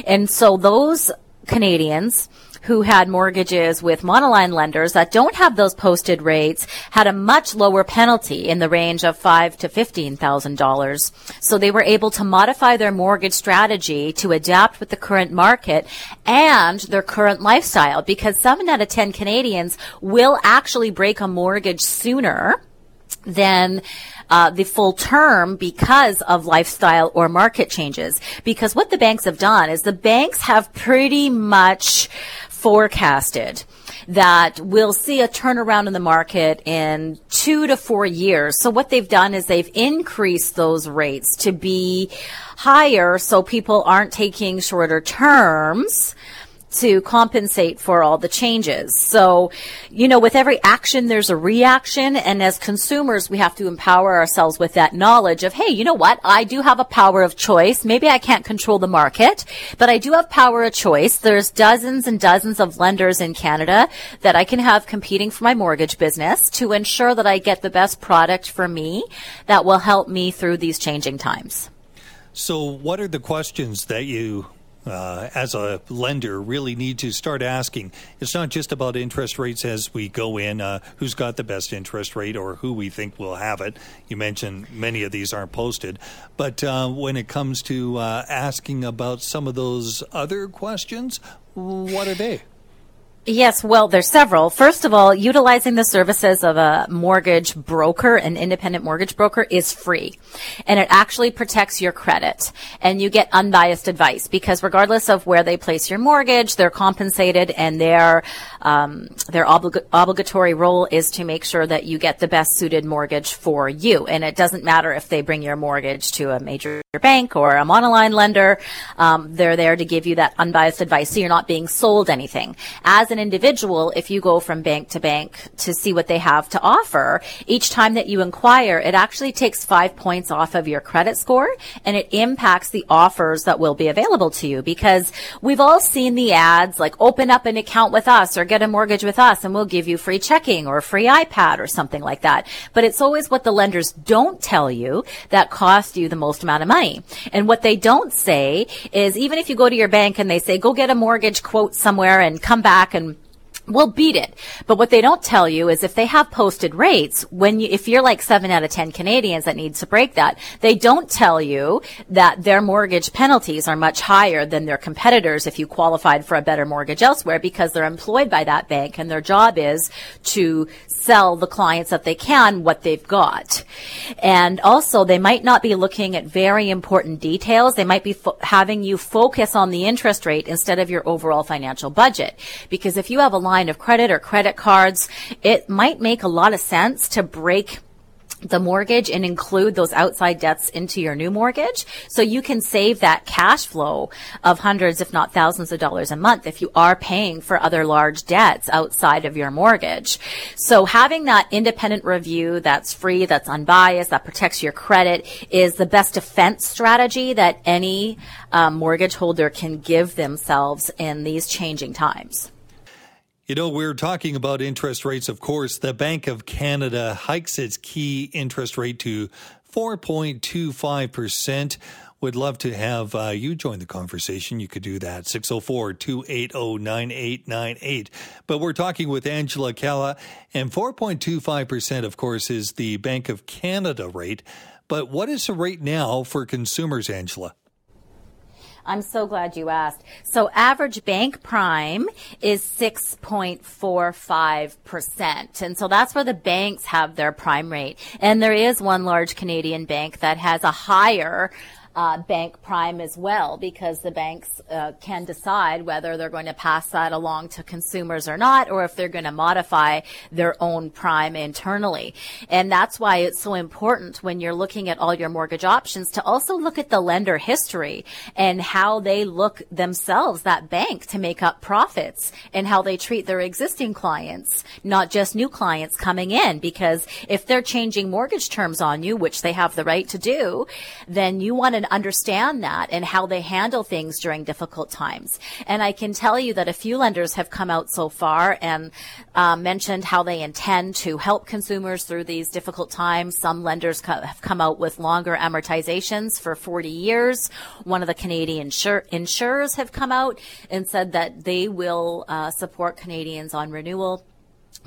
And so those Canadians who had mortgages with monoline lenders that don't have those posted rates had a much lower penalty in the range of five to fifteen thousand dollars. So they were able to modify their mortgage strategy to adapt with the current market and their current lifestyle because seven out of ten Canadians will actually break a mortgage sooner than uh, the full term because of lifestyle or market changes. Because what the banks have done is the banks have pretty much forecasted that we'll see a turnaround in the market in two to four years. So what they've done is they've increased those rates to be higher so people aren't taking shorter terms to compensate for all the changes. So, you know, with every action, there's a reaction. And as consumers, we have to empower ourselves with that knowledge of, hey, you know what? I do have a power of choice. Maybe I can't control the market, but I do have power of choice. There's dozens and dozens of lenders in Canada that I can have competing for my mortgage business to ensure that I get the best product for me that will help me through these changing times. So, what are the questions that you uh, as a lender really need to start asking. It's not just about interest rates as we go in, uh, who's got the best interest rate or who we think will have it. You mentioned many of these aren't posted. But uh, when it comes to uh, asking about some of those other questions, what are they? Yes, well, there's several. First of all, utilizing the services of a mortgage broker, an independent mortgage broker, is free. And it actually protects your credit. And you get unbiased advice because regardless of where they place your mortgage, they're compensated and their, um, their oblig- obligatory role is to make sure that you get the best suited mortgage for you. And it doesn't matter if they bring your mortgage to a major bank or a monoline lender. Um, they're there to give you that unbiased advice so you're not being sold anything. As an individual, if you go from bank to bank to see what they have to offer, each time that you inquire, it actually takes five points off of your credit score and it impacts the offers that will be available to you because we've all seen the ads like open up an account with us or get a mortgage with us and we'll give you free checking or a free iPad or something like that. But it's always what the lenders don't tell you that cost you the most amount of money money. And what they don't say is even if you go to your bank and they say, go get a mortgage quote somewhere and come back and will beat it. But what they don't tell you is if they have posted rates, when you, if you're like seven out of 10 Canadians that needs to break that, they don't tell you that their mortgage penalties are much higher than their competitors if you qualified for a better mortgage elsewhere because they're employed by that bank and their job is to sell the clients that they can what they've got. And also they might not be looking at very important details. They might be fo- having you focus on the interest rate instead of your overall financial budget. Because if you have a line line of credit or credit cards, it might make a lot of sense to break the mortgage and include those outside debts into your new mortgage. So you can save that cash flow of hundreds, if not thousands of dollars a month if you are paying for other large debts outside of your mortgage. So having that independent review that's free, that's unbiased, that protects your credit is the best defense strategy that any um, mortgage holder can give themselves in these changing times. You know, we're talking about interest rates, of course. The Bank of Canada hikes its key interest rate to 4.25%. Would love to have uh, you join the conversation. You could do that 604 280 9898. But we're talking with Angela Calla, and 4.25%, of course, is the Bank of Canada rate. But what is the rate now for consumers, Angela? I'm so glad you asked. So average bank prime is 6.45%. And so that's where the banks have their prime rate. And there is one large Canadian bank that has a higher uh, bank prime as well because the banks uh, can decide whether they're going to pass that along to consumers or not, or if they're going to modify their own prime internally. And that's why it's so important when you're looking at all your mortgage options to also look at the lender history and how they look themselves, that bank, to make up profits and how they treat their existing clients, not just new clients coming in. Because if they're changing mortgage terms on you, which they have the right to do, then you want to understand that and how they handle things during difficult times. And I can tell you that a few lenders have come out so far and uh, mentioned how they intend to help consumers through these difficult times. Some lenders co- have come out with longer amortizations for 40 years. One of the Canadian insur- insurers have come out and said that they will uh, support Canadians on renewal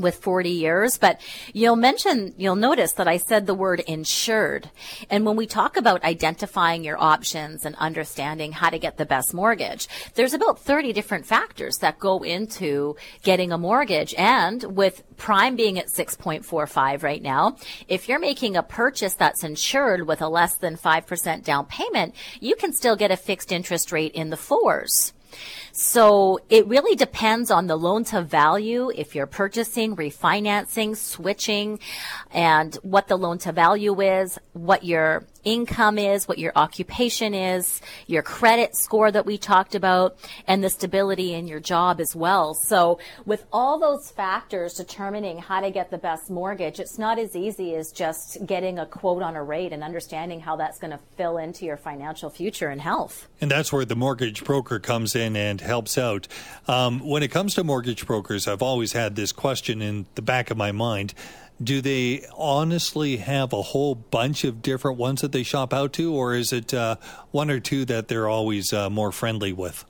with 40 years, but you'll mention, you'll notice that I said the word insured. And when we talk about identifying your options and understanding how to get the best mortgage, there's about 30 different factors that go into getting a mortgage. And with prime being at 6.45 right now, if you're making a purchase that's insured with a less than 5% down payment, you can still get a fixed interest rate in the fours. So it really depends on the loan to value if you're purchasing, refinancing, switching, and what the loan to value is, what your income is, what your occupation is, your credit score that we talked about, and the stability in your job as well. So with all those factors determining how to get the best mortgage, it's not as easy as just getting a quote on a rate and understanding how that's going to fill into your financial future and health. And that's where the mortgage broker comes in and helps out. Um, when it comes to mortgage brokers, I've always had this question in the back of my mind do they honestly have a whole bunch of different ones that they shop out to, or is it uh, one or two that they're always uh, more friendly with?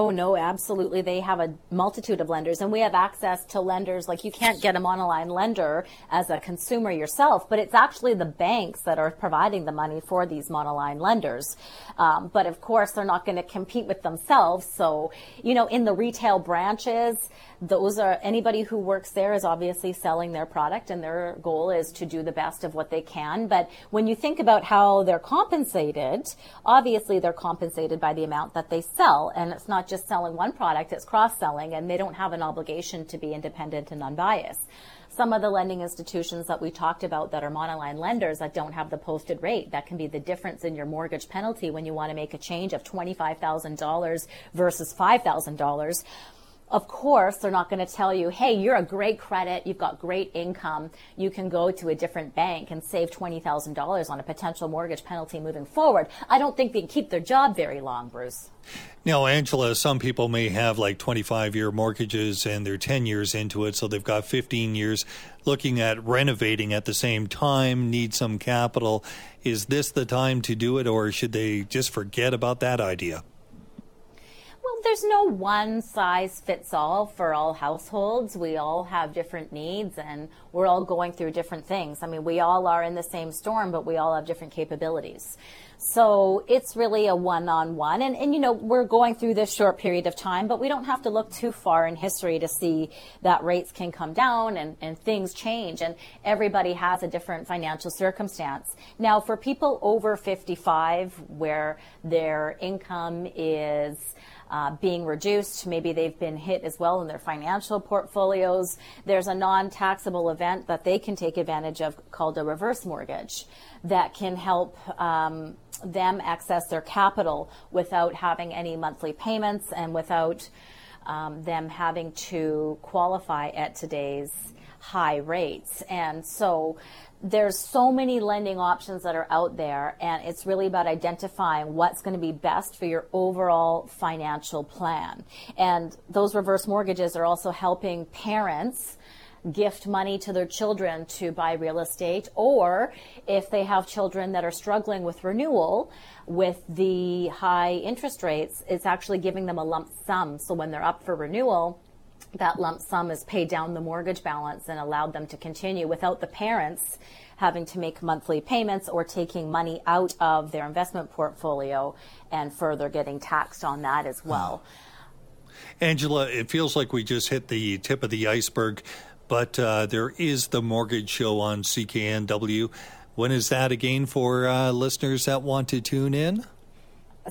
Oh, no, absolutely. They have a multitude of lenders, and we have access to lenders. Like you can't get a monoline lender as a consumer yourself, but it's actually the banks that are providing the money for these monoline lenders. Um, but of course, they're not going to compete with themselves. So, you know, in the retail branches, those are anybody who works there is obviously selling their product and their goal is to do the best of what they can. But when you think about how they're compensated, obviously they're compensated by the amount that they sell. And it's not just selling one product, it's cross selling and they don't have an obligation to be independent and unbiased some of the lending institutions that we talked about that are monoline lenders that don't have the posted rate. That can be the difference in your mortgage penalty when you want to make a change of $25,000 versus $5,000 of course, they're not going to tell you, hey, you're a great credit, you've got great income, you can go to a different bank and save $20,000 on a potential mortgage penalty moving forward. I don't think they can keep their job very long, Bruce. Now, Angela, some people may have like 25 year mortgages and they're 10 years into it, so they've got 15 years looking at renovating at the same time, need some capital. Is this the time to do it, or should they just forget about that idea? There's no one size fits all for all households. We all have different needs and we're all going through different things. I mean, we all are in the same storm, but we all have different capabilities. So it's really a one on one. And, and, you know, we're going through this short period of time, but we don't have to look too far in history to see that rates can come down and, and things change. And everybody has a different financial circumstance. Now, for people over 55, where their income is uh, being reduced. Maybe they've been hit as well in their financial portfolios. There's a non taxable event that they can take advantage of called a reverse mortgage that can help um, them access their capital without having any monthly payments and without um, them having to qualify at today's high rates. And so there's so many lending options that are out there and it's really about identifying what's going to be best for your overall financial plan and those reverse mortgages are also helping parents gift money to their children to buy real estate or if they have children that are struggling with renewal with the high interest rates it's actually giving them a lump sum so when they're up for renewal that lump sum is paid down the mortgage balance and allowed them to continue without the parents having to make monthly payments or taking money out of their investment portfolio and further getting taxed on that as well. Angela, it feels like we just hit the tip of the iceberg, but uh, there is the mortgage show on CKNW. When is that again for uh, listeners that want to tune in?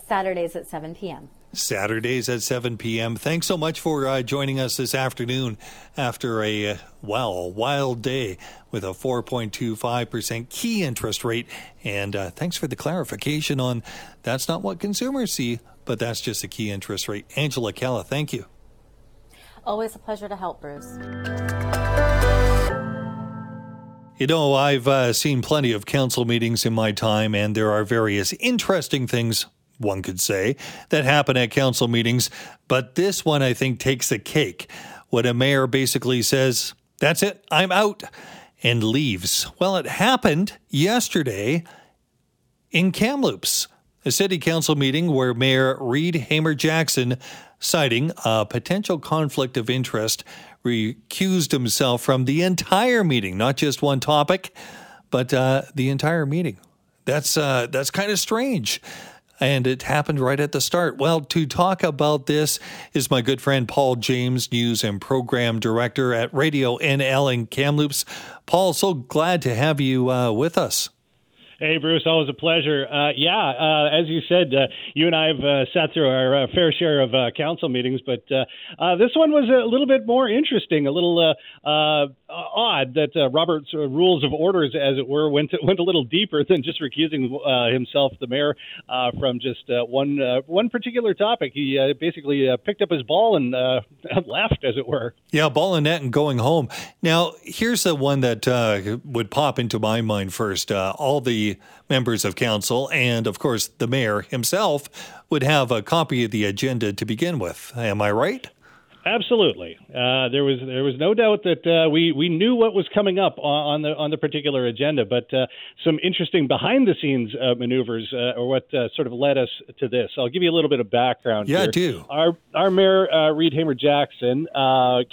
Saturdays at 7 p.m. Saturdays at 7 p.m. Thanks so much for uh, joining us this afternoon after a, uh, well, wild day with a 4.25% key interest rate. And uh, thanks for the clarification on that's not what consumers see, but that's just a key interest rate. Angela Calla, thank you. Always a pleasure to help, Bruce. You know, I've uh, seen plenty of council meetings in my time, and there are various interesting things one could say, that happen at council meetings. But this one, I think, takes the cake. When a mayor basically says, That's it, I'm out, and leaves. Well, it happened yesterday in Kamloops, a city council meeting where Mayor Reid Hamer-Jackson, citing a potential conflict of interest, recused himself from the entire meeting, not just one topic, but uh, the entire meeting. That's uh, that's kind of strange and it happened right at the start. Well, to talk about this is my good friend Paul James, News and Program Director at Radio NL in Kamloops. Paul, so glad to have you uh, with us. Hey, Bruce, always a pleasure. Uh, yeah, uh, as you said, uh, you and I have uh, sat through our uh, fair share of uh, council meetings, but uh, uh, this one was a little bit more interesting, a little uh, odd that Robert's rules of orders, as it were, went to, went a little deeper than just recusing himself, the mayor, from just one one particular topic. He basically picked up his ball and left, as it were. Yeah, ball and net and going home. Now, here's the one that would pop into my mind first. all the members of council and, of course, the mayor himself would have a copy of the agenda to begin with. Am I right? Absolutely, uh, there was there was no doubt that uh, we we knew what was coming up on, the on the particular agenda, but uh, some interesting behind the scenes uh, maneuvers uh, or what uh, sort of led us to this. I'll give you a little bit of background. Yeah, here. do. Our our mayor Reid Hamer-Jackson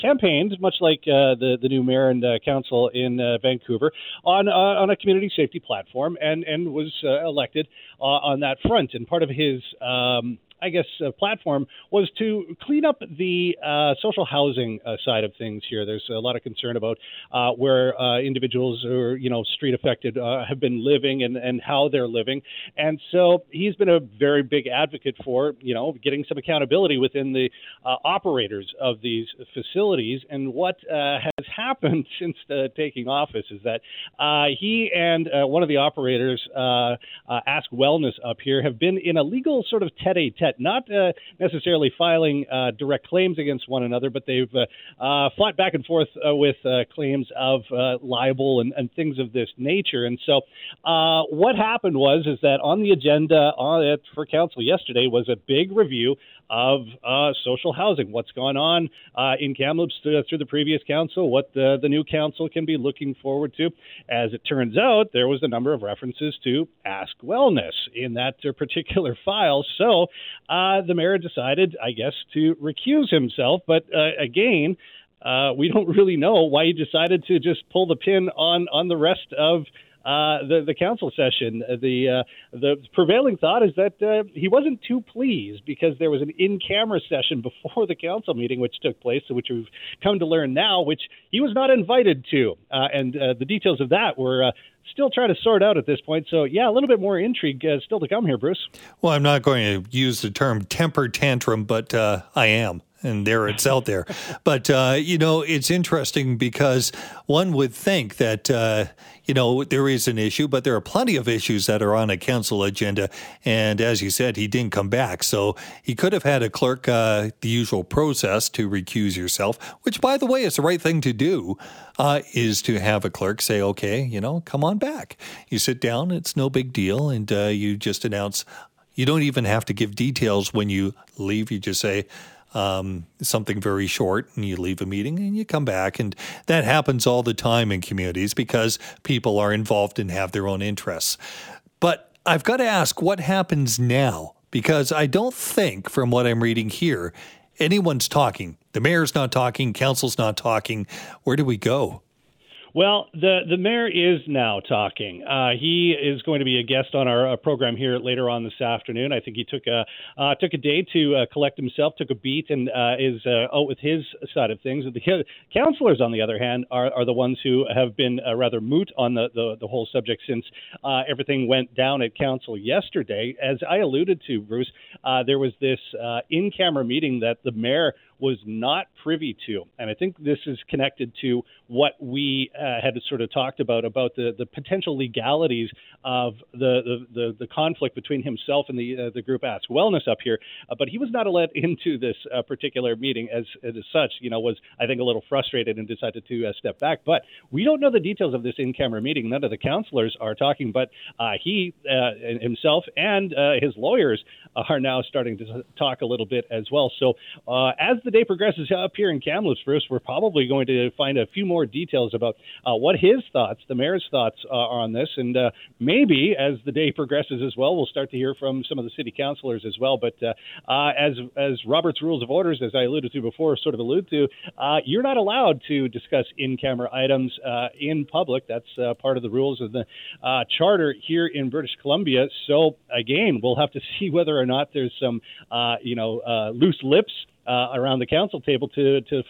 campaigned much like the the new mayor and council in Vancouver on on a community safety platform and and was elected on that front. And part of his um, I guess, uh, platform was to clean up the uh, social housing uh, side of things here. There's a lot of concern about uh, where uh, individuals are, you know, street affected uh, have been living and, and how they're living. And so he's been a very big advocate for, you know, getting some accountability within the operators of these facilities. And what has happened since taking office is that he and one of the operators, Ask Wellness up here, have been in a legal sort of tete-a-tete not uh, necessarily filing uh, direct claims against one another, but they've uh, fought back and forth with claims of libel and, and, things of this nature. And so, what happened was is that on the agenda for council yesterday was a big review of uh, social housing, what's gone on uh, in Kamloops through, through the previous council, what the, the new council can be looking forward to. As it turns out, there was a number of references to Ask Wellness in that particular file. So uh, the mayor decided, I guess, to recuse himself. But uh, again, uh, we don't really know why he decided to just pull the pin on on the rest of uh, the the council session. Uh, the uh, the prevailing thought is that uh, he wasn't too pleased because there was an in camera session before the council meeting, which took place, which we've come to learn now, which he was not invited to, uh, and uh, the details of that were. Still trying to sort out at this point. So, yeah, a little bit more intrigue still to come here, Bruce. Well, I'm not going to use the term temper tantrum, but I am and there it's out there. But uh, you know, it's interesting because one would think that uh, you know there is an issue, but there are plenty of issues that are on a council agenda. And as you said, he didn't come back, so he could have had a clerk uh, the usual process to recuse yourself, which, by the way, is the right thing to do. Uh, is to have a clerk say, okay, you know, come on back. You sit down, it's no big deal, and uh, you just announce. You don't even have to give details when you leave. You just say, um, something very short and you leave a meeting and you come back. And that happens all the time in communities because people are involved and have their own interests. But I've got to ask what happens now? Because I don't think, from what I'm reading here, anyone's talking. The mayor's not talking, council's not talking. Where do we go? Well, the the mayor is now talking. Uh, he is going to be a guest on our uh, program here later on this afternoon. I think he took a uh, took a day to uh, collect himself, took a beat, and uh, is uh, out with his side of things. The councilors, on the other hand, are, are the ones who have been rather moot on the, the, the whole subject since everything went down at council yesterday. As I alluded to, Bruce, there was this in camera meeting that the mayor was not privy to. And I think this is connected to what we uh, had sort of talked about about the, the potential legalities of the, the, the, the conflict between himself and the, uh, the group Ask Wellness up here. Uh, but he was not let into this uh, particular meeting as, as such, you know, was, I think, a little frustrated and decided to uh, step back. But we don't know the details of this in camera meeting. None of the counselors are talking, but uh, he himself and his lawyers are now starting to talk a little bit as well. So as the day progresses up here in Kamloops, Bruce, we're probably going to find a few more details about uh, what his thoughts, the mayor's thoughts, uh, are on this, and uh, maybe as the day progresses as well, we'll start to hear from some of the city councilors as well. But uh, uh, as as Robert's Rules of Orders, as I alluded to before, sort of allude to, uh, you're not allowed to discuss in-camera items in public. That's part of the rules of the charter here in British Columbia. So again, we'll have to see whether or not there's some, you know, loose lips uh, around the council table to to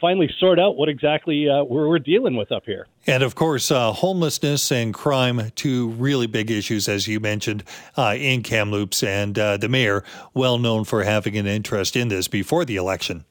finally sort out what exactly uh, we're, we're, dealing with up here. And of course, uh, homelessness and crime, two really big issues, as you mentioned, uh, in Kamloops, and uh, the mayor, well known for having an interest in this before the election.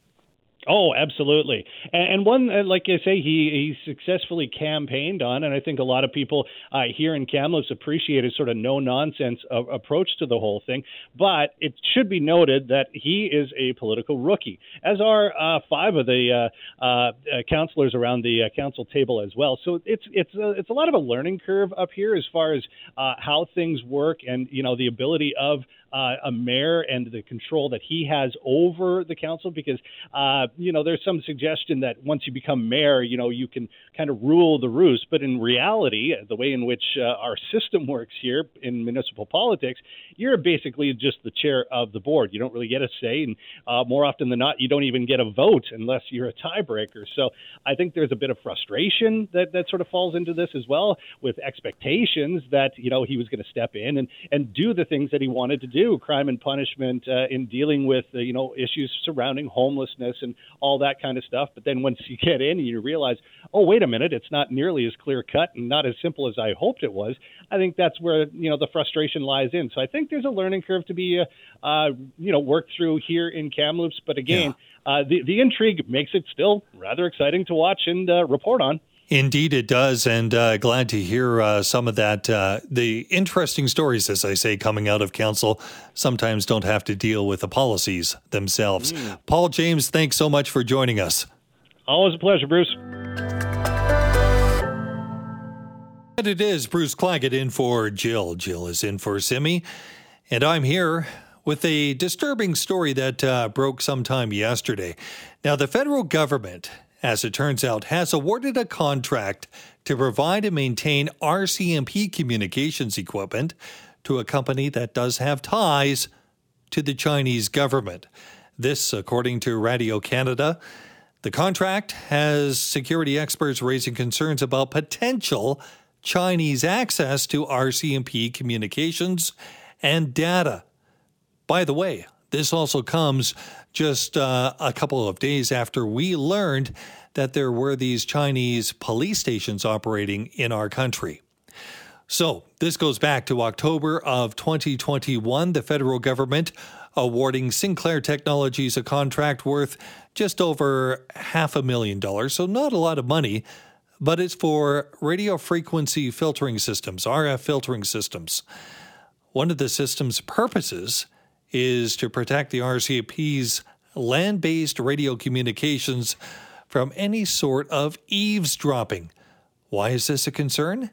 Oh, absolutely. And, one, uh, like I say, he, he successfully campaigned on, and I think a lot of people uh, here in Kamloops appreciate his sort of no nonsense uh, approach to the whole thing. But it should be noted that he is a political rookie, as are uh, five of the uh, uh, councilors around the council table as well. So it's it's a, it's a lot of a learning curve up here as far as how things work, and you know the ability of uh, a mayor and the control that he has over the council because uh, you know there's some suggestion that once you become mayor you know you can kind of rule the roost. But in reality the way in which uh, our system works here in municipal politics you're basically just the chair of the board. You don't really get a say and uh, more often than not you don't even get a vote unless you're a tiebreaker. So I think there's a bit of frustration that that sort of falls into this as well with expectations that you know he was going to step in and and do the things that he wanted to do do crime and punishment uh, in dealing with uh, you know issues surrounding homelessness and all that kind of stuff. But then once you get in and you realize, oh wait a minute, it's not nearly as clear cut and not as simple as I hoped it was. I think that's where you know the frustration lies in. So I think there's a learning curve to be uh, uh, you know worked through here in Kamloops. But again, yeah. Uh, the the intrigue makes it still rather exciting to watch and uh, report on. Indeed, it does. And uh, glad to hear uh, some of that. Uh, the interesting stories, as I say, coming out of council sometimes don't have to deal with the policies themselves. Mm. Paul James, thanks so much for joining us. Always a pleasure, Bruce. And it is Bruce Claggett in for Jill. Jill is in for Simi. And I'm here with a disturbing story that uh, broke sometime yesterday. Now, the federal government as it turns out, has awarded a contract to provide and maintain RCMP communications equipment to a company that does have ties to the Chinese government. This, according to Radio Canada. The contract has security experts raising concerns about potential Chinese access to RCMP communications and data. By the way, this also comes just uh, a couple of days after we learned that there were these Chinese police stations operating in our country. So, this goes back to October of 2021, the federal government awarding Sinclair Technologies a contract worth just over half a million dollars, so not a lot of money, but it's for radio frequency filtering systems, RF filtering systems. One of the system's purposes is to protect the RCMP's land based radio communications from any sort of eavesdropping. Why is this a concern?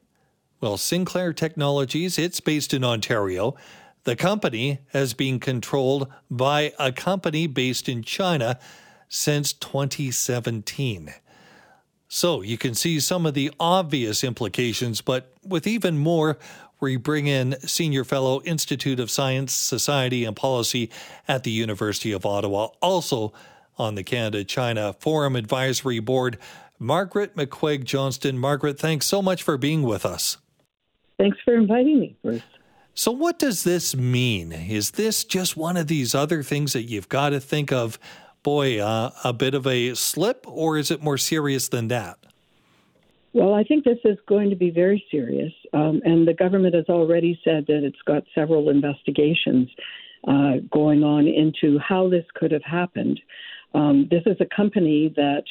Well, Sinclair Technologies, it's based in Ontario. The company has been controlled by a company based in China since 2017. So you can see some of the obvious implications, but with even more we bring in Senior Fellow, Institute of Science, Society and Policy at the University of Ottawa, also on the Canada China Forum Advisory Board, Margaret McCuaig-Johnston. Margaret, thanks so much for being with us. Thanks for inviting me, Bruce. So, what does this mean? Is this just one of these other things that you've got to think of, boy, uh, a bit of a slip, or is it more serious than that? Well, I think this is going to be very serious. Um, and the government has already said that it's got several investigations uh, going on into how this could have happened. Um, this is a company that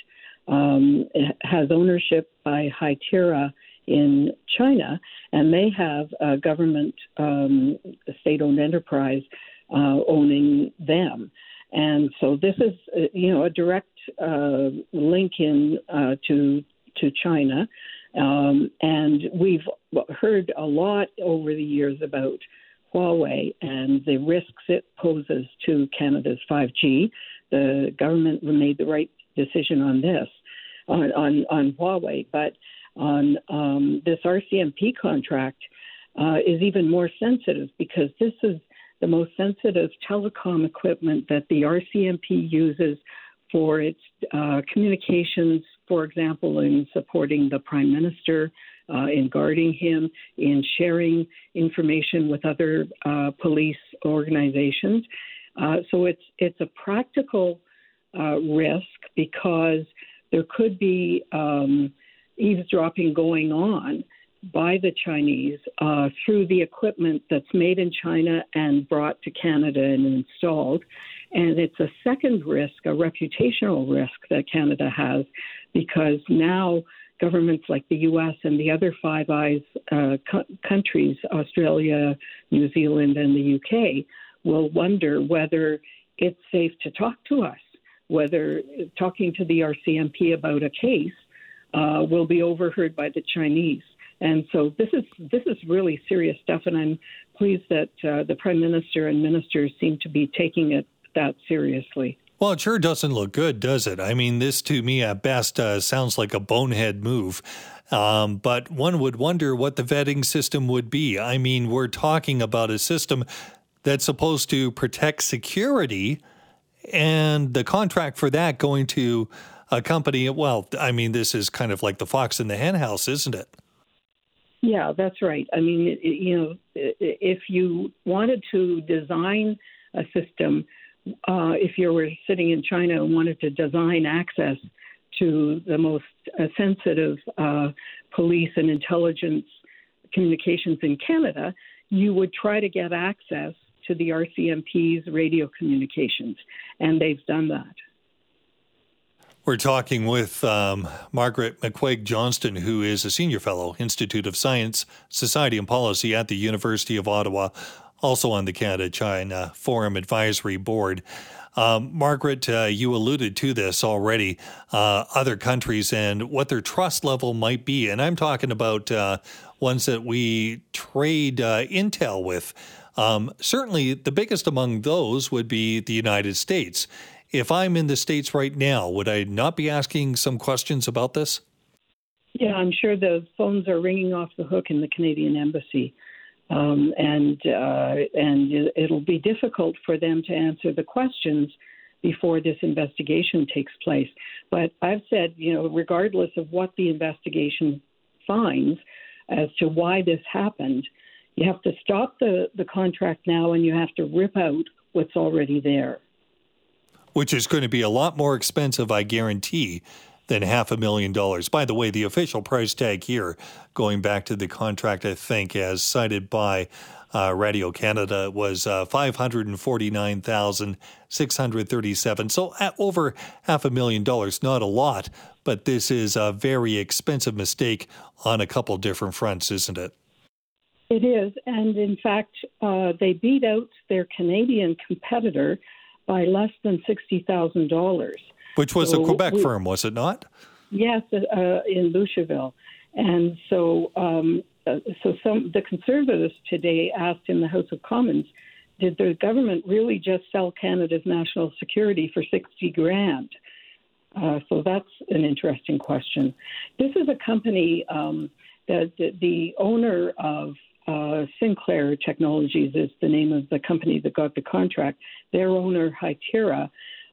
um, has ownership by Hytera in China, and they have a government um, state owned enterprise uh, owning them. And so this is, uh, you know, a direct uh, link in uh, to to China. Um, and we've heard a lot over the years about Huawei and the risks it poses to Canada's 5G. The government made the right decision on this, on, on, on Huawei, but on um, this RCMP contract uh, is even more sensitive because this is the most sensitive telecom equipment that the RCMP uses for its uh, communications, for example, in supporting the prime minister, uh, in guarding him, in sharing information with other uh, police organizations. Uh, so it's it's a practical uh, risk because there could be um, eavesdropping going on by the Chinese uh, through the equipment that's made in China and brought to Canada and installed. And it's a second risk, a reputational risk that Canada has, because now governments like the U.S. and the other Five Eyes uh, co- countries, Australia, New Zealand, and the U.K., will wonder whether it's safe to talk to us, whether talking to the RCMP about a case uh, will be overheard by the Chinese. And so this is this is really serious stuff, and I'm pleased that uh, the prime minister and ministers seem to be taking it that seriously. Well, it sure doesn't look good, does it? I mean, this to me at best uh, sounds like a bonehead move. Um, but one would wonder what the vetting system would be. I mean, we're talking about a system that's supposed to protect security, and the contract for that going to a company. Well, I mean, this is kind of like the fox in the henhouse, isn't it? Yeah, that's right. I mean, you know, if you wanted to design a system, uh, if you were sitting in China and wanted to design access to the most uh, sensitive uh, police and intelligence communications in Canada, you would try to get access to the RCMP's radio communications, and they've done that. We're talking with um, Margaret McCuaig-Johnston, who is a senior fellow, Institute of Science, Society and Policy at the University of Ottawa, also on the Canada China Forum Advisory Board. Um, Margaret, uh, you alluded to this already, uh, other countries and what their trust level might be. And I'm talking about uh, ones that we trade uh, intel with. Um, certainly, the biggest among those would be the United States. If I'm in the States right now, would I not be asking some questions about this? Yeah, I'm sure the phones are ringing off the hook in the Canadian Embassy. Um, and uh, and it'll be difficult for them to answer the questions before this investigation takes place. But I've said, you know, regardless of what the investigation finds as to why this happened, you have to stop the, the contract now and you have to rip out what's already there. Which is going to be a lot more expensive, I guarantee, than half a million dollars. By the way, the official price tag here, going back to the contract, I think, as cited by uh, Radio Canada, was uh, five hundred and forty nine thousand six hundred thirty seven. So over half a million dollars, not a lot, but this is a very expensive mistake on a couple different fronts, isn't it? It is, and in fact, uh, they beat out their Canadian competitor by less than sixty thousand dollars. Which was so a Quebec we, firm, was it not? Yes, uh, in Boucherville. And so, um, uh, so some the conservatives today asked in the House of Commons, did the government really just sell Canada's national security for sixty grand? Uh, so that's an interesting question. This is a company um, that the, the owner of uh, Sinclair Technologies is the name of the company that got the contract. Their owner, Hytera,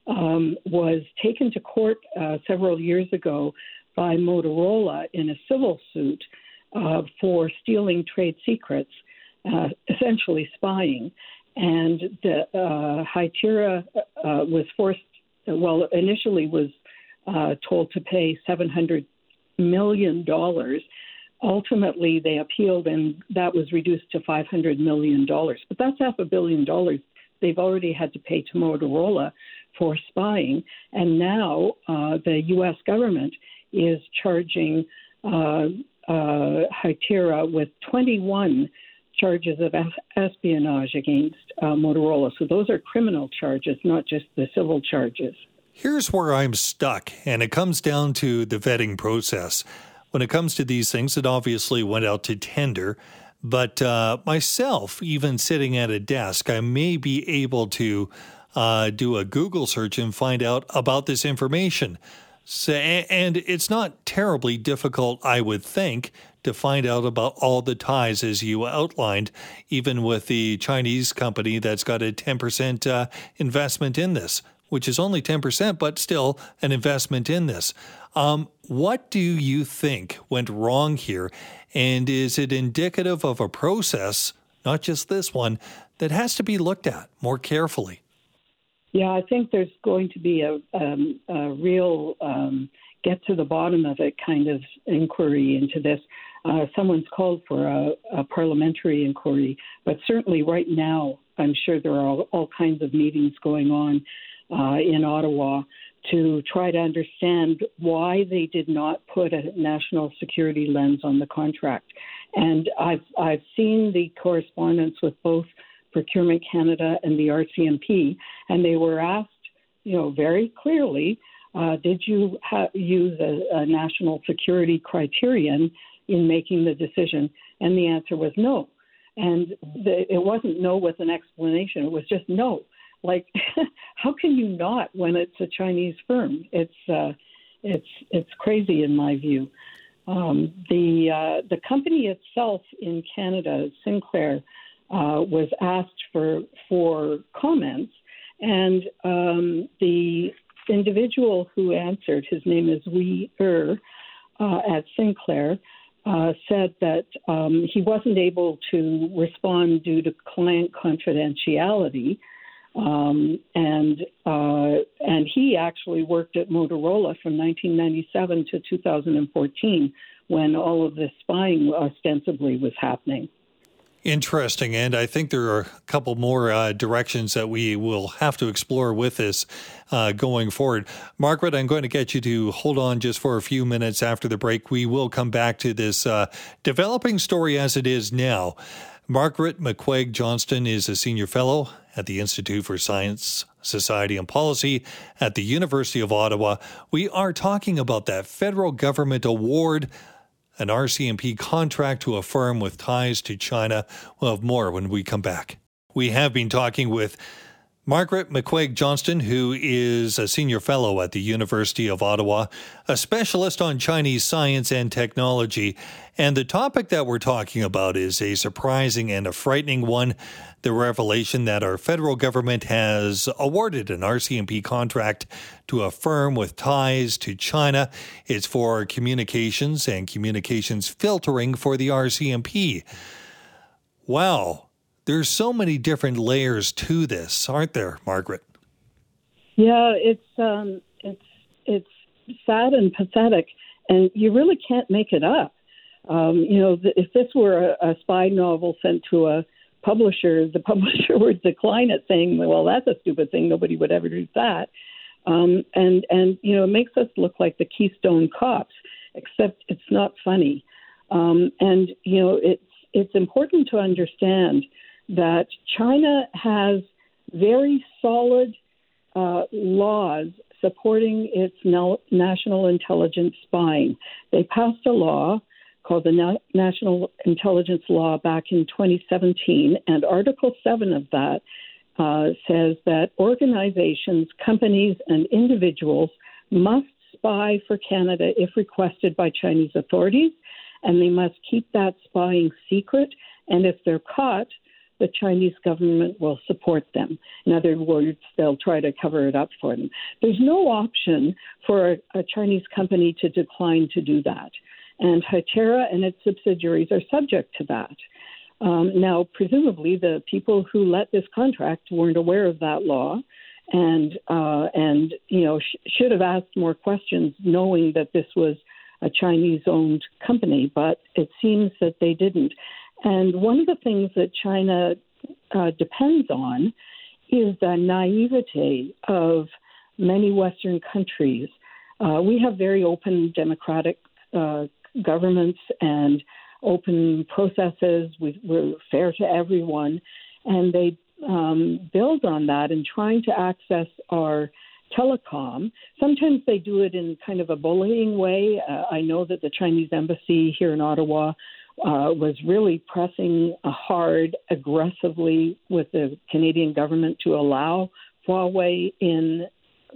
um, was taken to court uh, several years ago by Motorola in a civil suit uh, for stealing trade secrets, uh, essentially spying. And the uh, Hytera uh, was forced, well, initially was uh, told to pay $700 million. Ultimately, they appealed, and that was reduced to $500 million. But that's half a billion dollars they've already had to pay to Motorola for spying, and now uh, the U.S. government is charging uh, uh, Hytera with 21 charges of espionage against uh, Motorola. So those are criminal charges, not just the civil charges. Here's where I'm stuck, and it comes down to the vetting process. When it comes to these things, it obviously went out to tender. But uh, myself, even sitting at a desk, I may be able to uh, do a Google search and find out about this information. So, and it's not terribly difficult, I would think, to find out about all the ties as you outlined, even with the Chinese company that's got a 10% uh, investment in this, which is only 10%, but still an investment in this. Um, what do you think went wrong here? And is it indicative of a process, not just this one, that has to be looked at more carefully? Yeah, I think there's going to be a, um, a real um, get to the bottom of it kind of inquiry into this. Uh, someone's called for a, a, parliamentary inquiry, but certainly right now, I'm sure there are all, all kinds of meetings going on uh, in Ottawa to try to understand why they did not put a national security lens on the contract. And I've I've seen the correspondence with both Procurement Canada and the RCMP, and they were asked, you know, very clearly, uh, did you ha- use a, a national security criterion in making the decision? And the answer was no. And the, it wasn't no with an explanation; it was just no. Like, how can you not when it's a Chinese firm? It's uh, it's it's crazy in my view. Um, the uh, the company itself in Canada, Sinclair, uh, was asked for for comments, and um, the individual who answered, his name is Wei Er, uh, at Sinclair, uh, said that um, he wasn't able to respond due to client confidentiality. Um, and uh, and he actually worked at Motorola from 1997 to 2014 when all of this spying ostensibly was happening. Interesting. And I think there are a couple more uh, directions that we will have to explore with this uh, going forward. Margaret, I'm going to get you to hold on just for a few minutes after the break. We will come back to this uh, developing story as it is now. Margaret McCuaig-Johnston is a senior fellow at the Institute for Science, Society and Policy at the University of Ottawa. We are talking about that federal government award an RCMP contract to a firm with ties to China. We'll have more when we come back. We have been talking with Margaret McCuaig-Johnston, who is a senior fellow at the University of Ottawa, a specialist on Chinese science and technology. And the topic that we're talking about is a surprising and a frightening one the revelation that our federal government has awarded an RCMP contract to a firm with ties to China. It's for communications and communications filtering for the RCMP. Wow, there's so many different layers to this, aren't there, Margaret? Yeah, it's um, it's it's sad and pathetic, and you really can't make it up. Um, you know, if this were a, a spy novel sent to a publisher, the publisher would decline it, saying, "Well, that's a stupid thing. Nobody would ever do that." Um, and and you know, it makes us look like the Keystone Cops, except it's not funny. Um, and you know, it's it's important to understand that China has very solid uh, laws supporting its national intelligence spying. They passed a law called the Na- National Intelligence Law back in 2017, and Article 7 of that uh, says that organizations, companies, and individuals must spy for Canada if requested by Chinese authorities, and they must keep that spying secret. And if they're caught, the Chinese government will support them. In other words, they'll try to cover it up for them. There's no option for a, a Chinese company to decline to do that and Hytera and its subsidiaries are subject to that. Um, now, presumably, the people who let this contract weren't aware of that law, and uh, and you know sh- should have asked more questions, knowing that this was a Chinese-owned company. But it seems that they didn't. And one of the things that China uh, depends on is the naivete of many Western countries. Uh, we have very open democratic uh, governments and open processes. We, are fair to everyone, and they um, build on that in trying to access our telecom. Sometimes they do it in kind of a bullying way. Uh, I know that the Chinese embassy here in Ottawa uh, was really pressing hard, aggressively with the Canadian government to allow Huawei in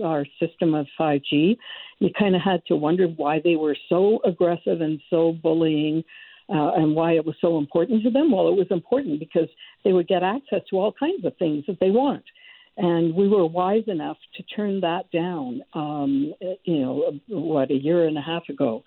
our system of 5G, you kind of had to wonder why they were so aggressive and so bullying. Uh, and why it was so important to them? Well, it was important because they would get access to all kinds of things that they want. And we were wise enough to turn that down, um, you know, what, a year and a half ago.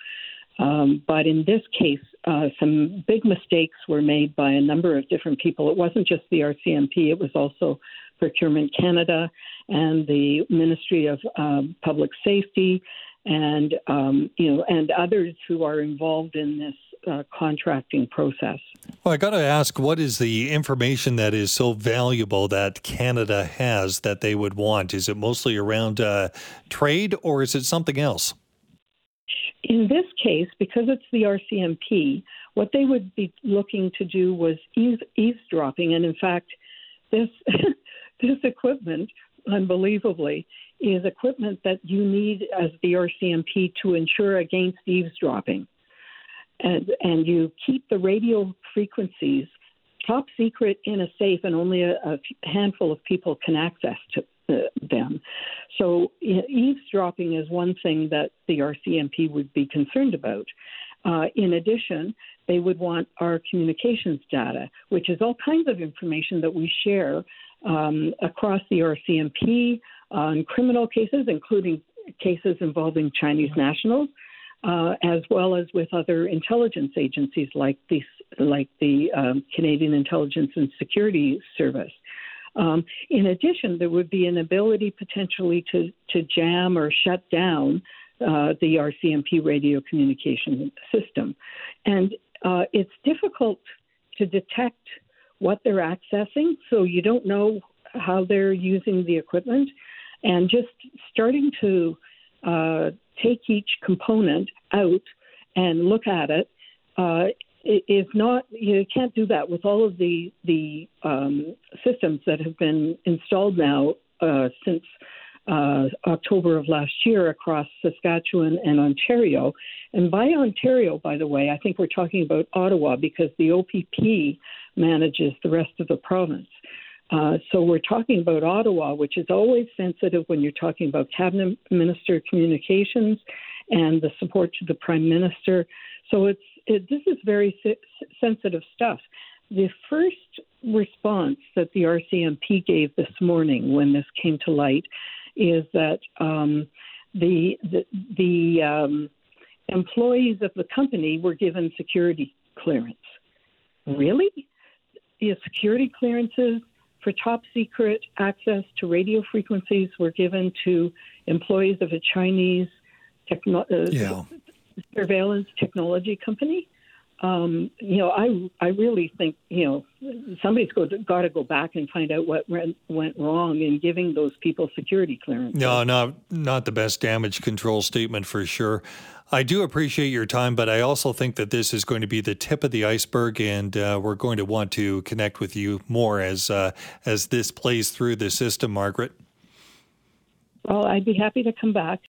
Um, but in this case, uh, some big mistakes were made by a number of different people. It wasn't just the RCMP; it was also Procurement Canada and the Ministry of um, Public Safety, and um, you know, and others who are involved in this uh, contracting process. Well, I got to ask, what is the information that is so valuable that Canada has that they would want? Is it mostly around uh, trade, or is it something else? In this case, because it's the RCMP, what they would be looking to do was eaves, eavesdropping, and in fact, this this equipment, unbelievably, is equipment that you need as the RCMP to ensure against eavesdropping, and and you keep the radio frequencies top secret in a safe, and only a, a handful of people can access to them. So eavesdropping is one thing that the RCMP would be concerned about. Uh, in addition, they would want our communications data, which is all kinds of information that we share um, across the RCMP on criminal cases, including cases involving Chinese nationals, uh, as well as with other intelligence agencies like the like the um, Canadian Intelligence and Security Service. Um, in addition, there would be an ability potentially to, to jam or shut down uh, the RCMP radio communication system. And uh, it's difficult to detect what they're accessing, so you don't know how they're using the equipment. And just starting to uh, take each component out and look at it uh, is not you can't do that with all of the the um, systems that have been installed now uh, since uh, October of last year across Saskatchewan and Ontario. And by Ontario, by the way, I think we're talking about Ottawa because the OPP manages the rest of the province. Uh, so we're talking about Ottawa, which is always sensitive when you're talking about cabinet minister communications and the support to the prime minister. So it's it, this is very sensitive stuff. The first response that the RCMP gave this morning when this came to light is that um, the the, the um, employees of the company were given security clearance. Really? The security clearances for top secret access to radio frequencies were given to employees of a Chinese techno- uh, yeah surveillance technology company. Um, you know, I I really think you know somebody's got to go back and find out what went, went wrong in giving those people security clearance. No, not not the best damage control statement for sure. I do appreciate your time, but I also think that this is going to be the tip of the iceberg, and uh, we're going to want to connect with you more as uh, as this plays through the system, Margaret. Well, I'd be happy to come back.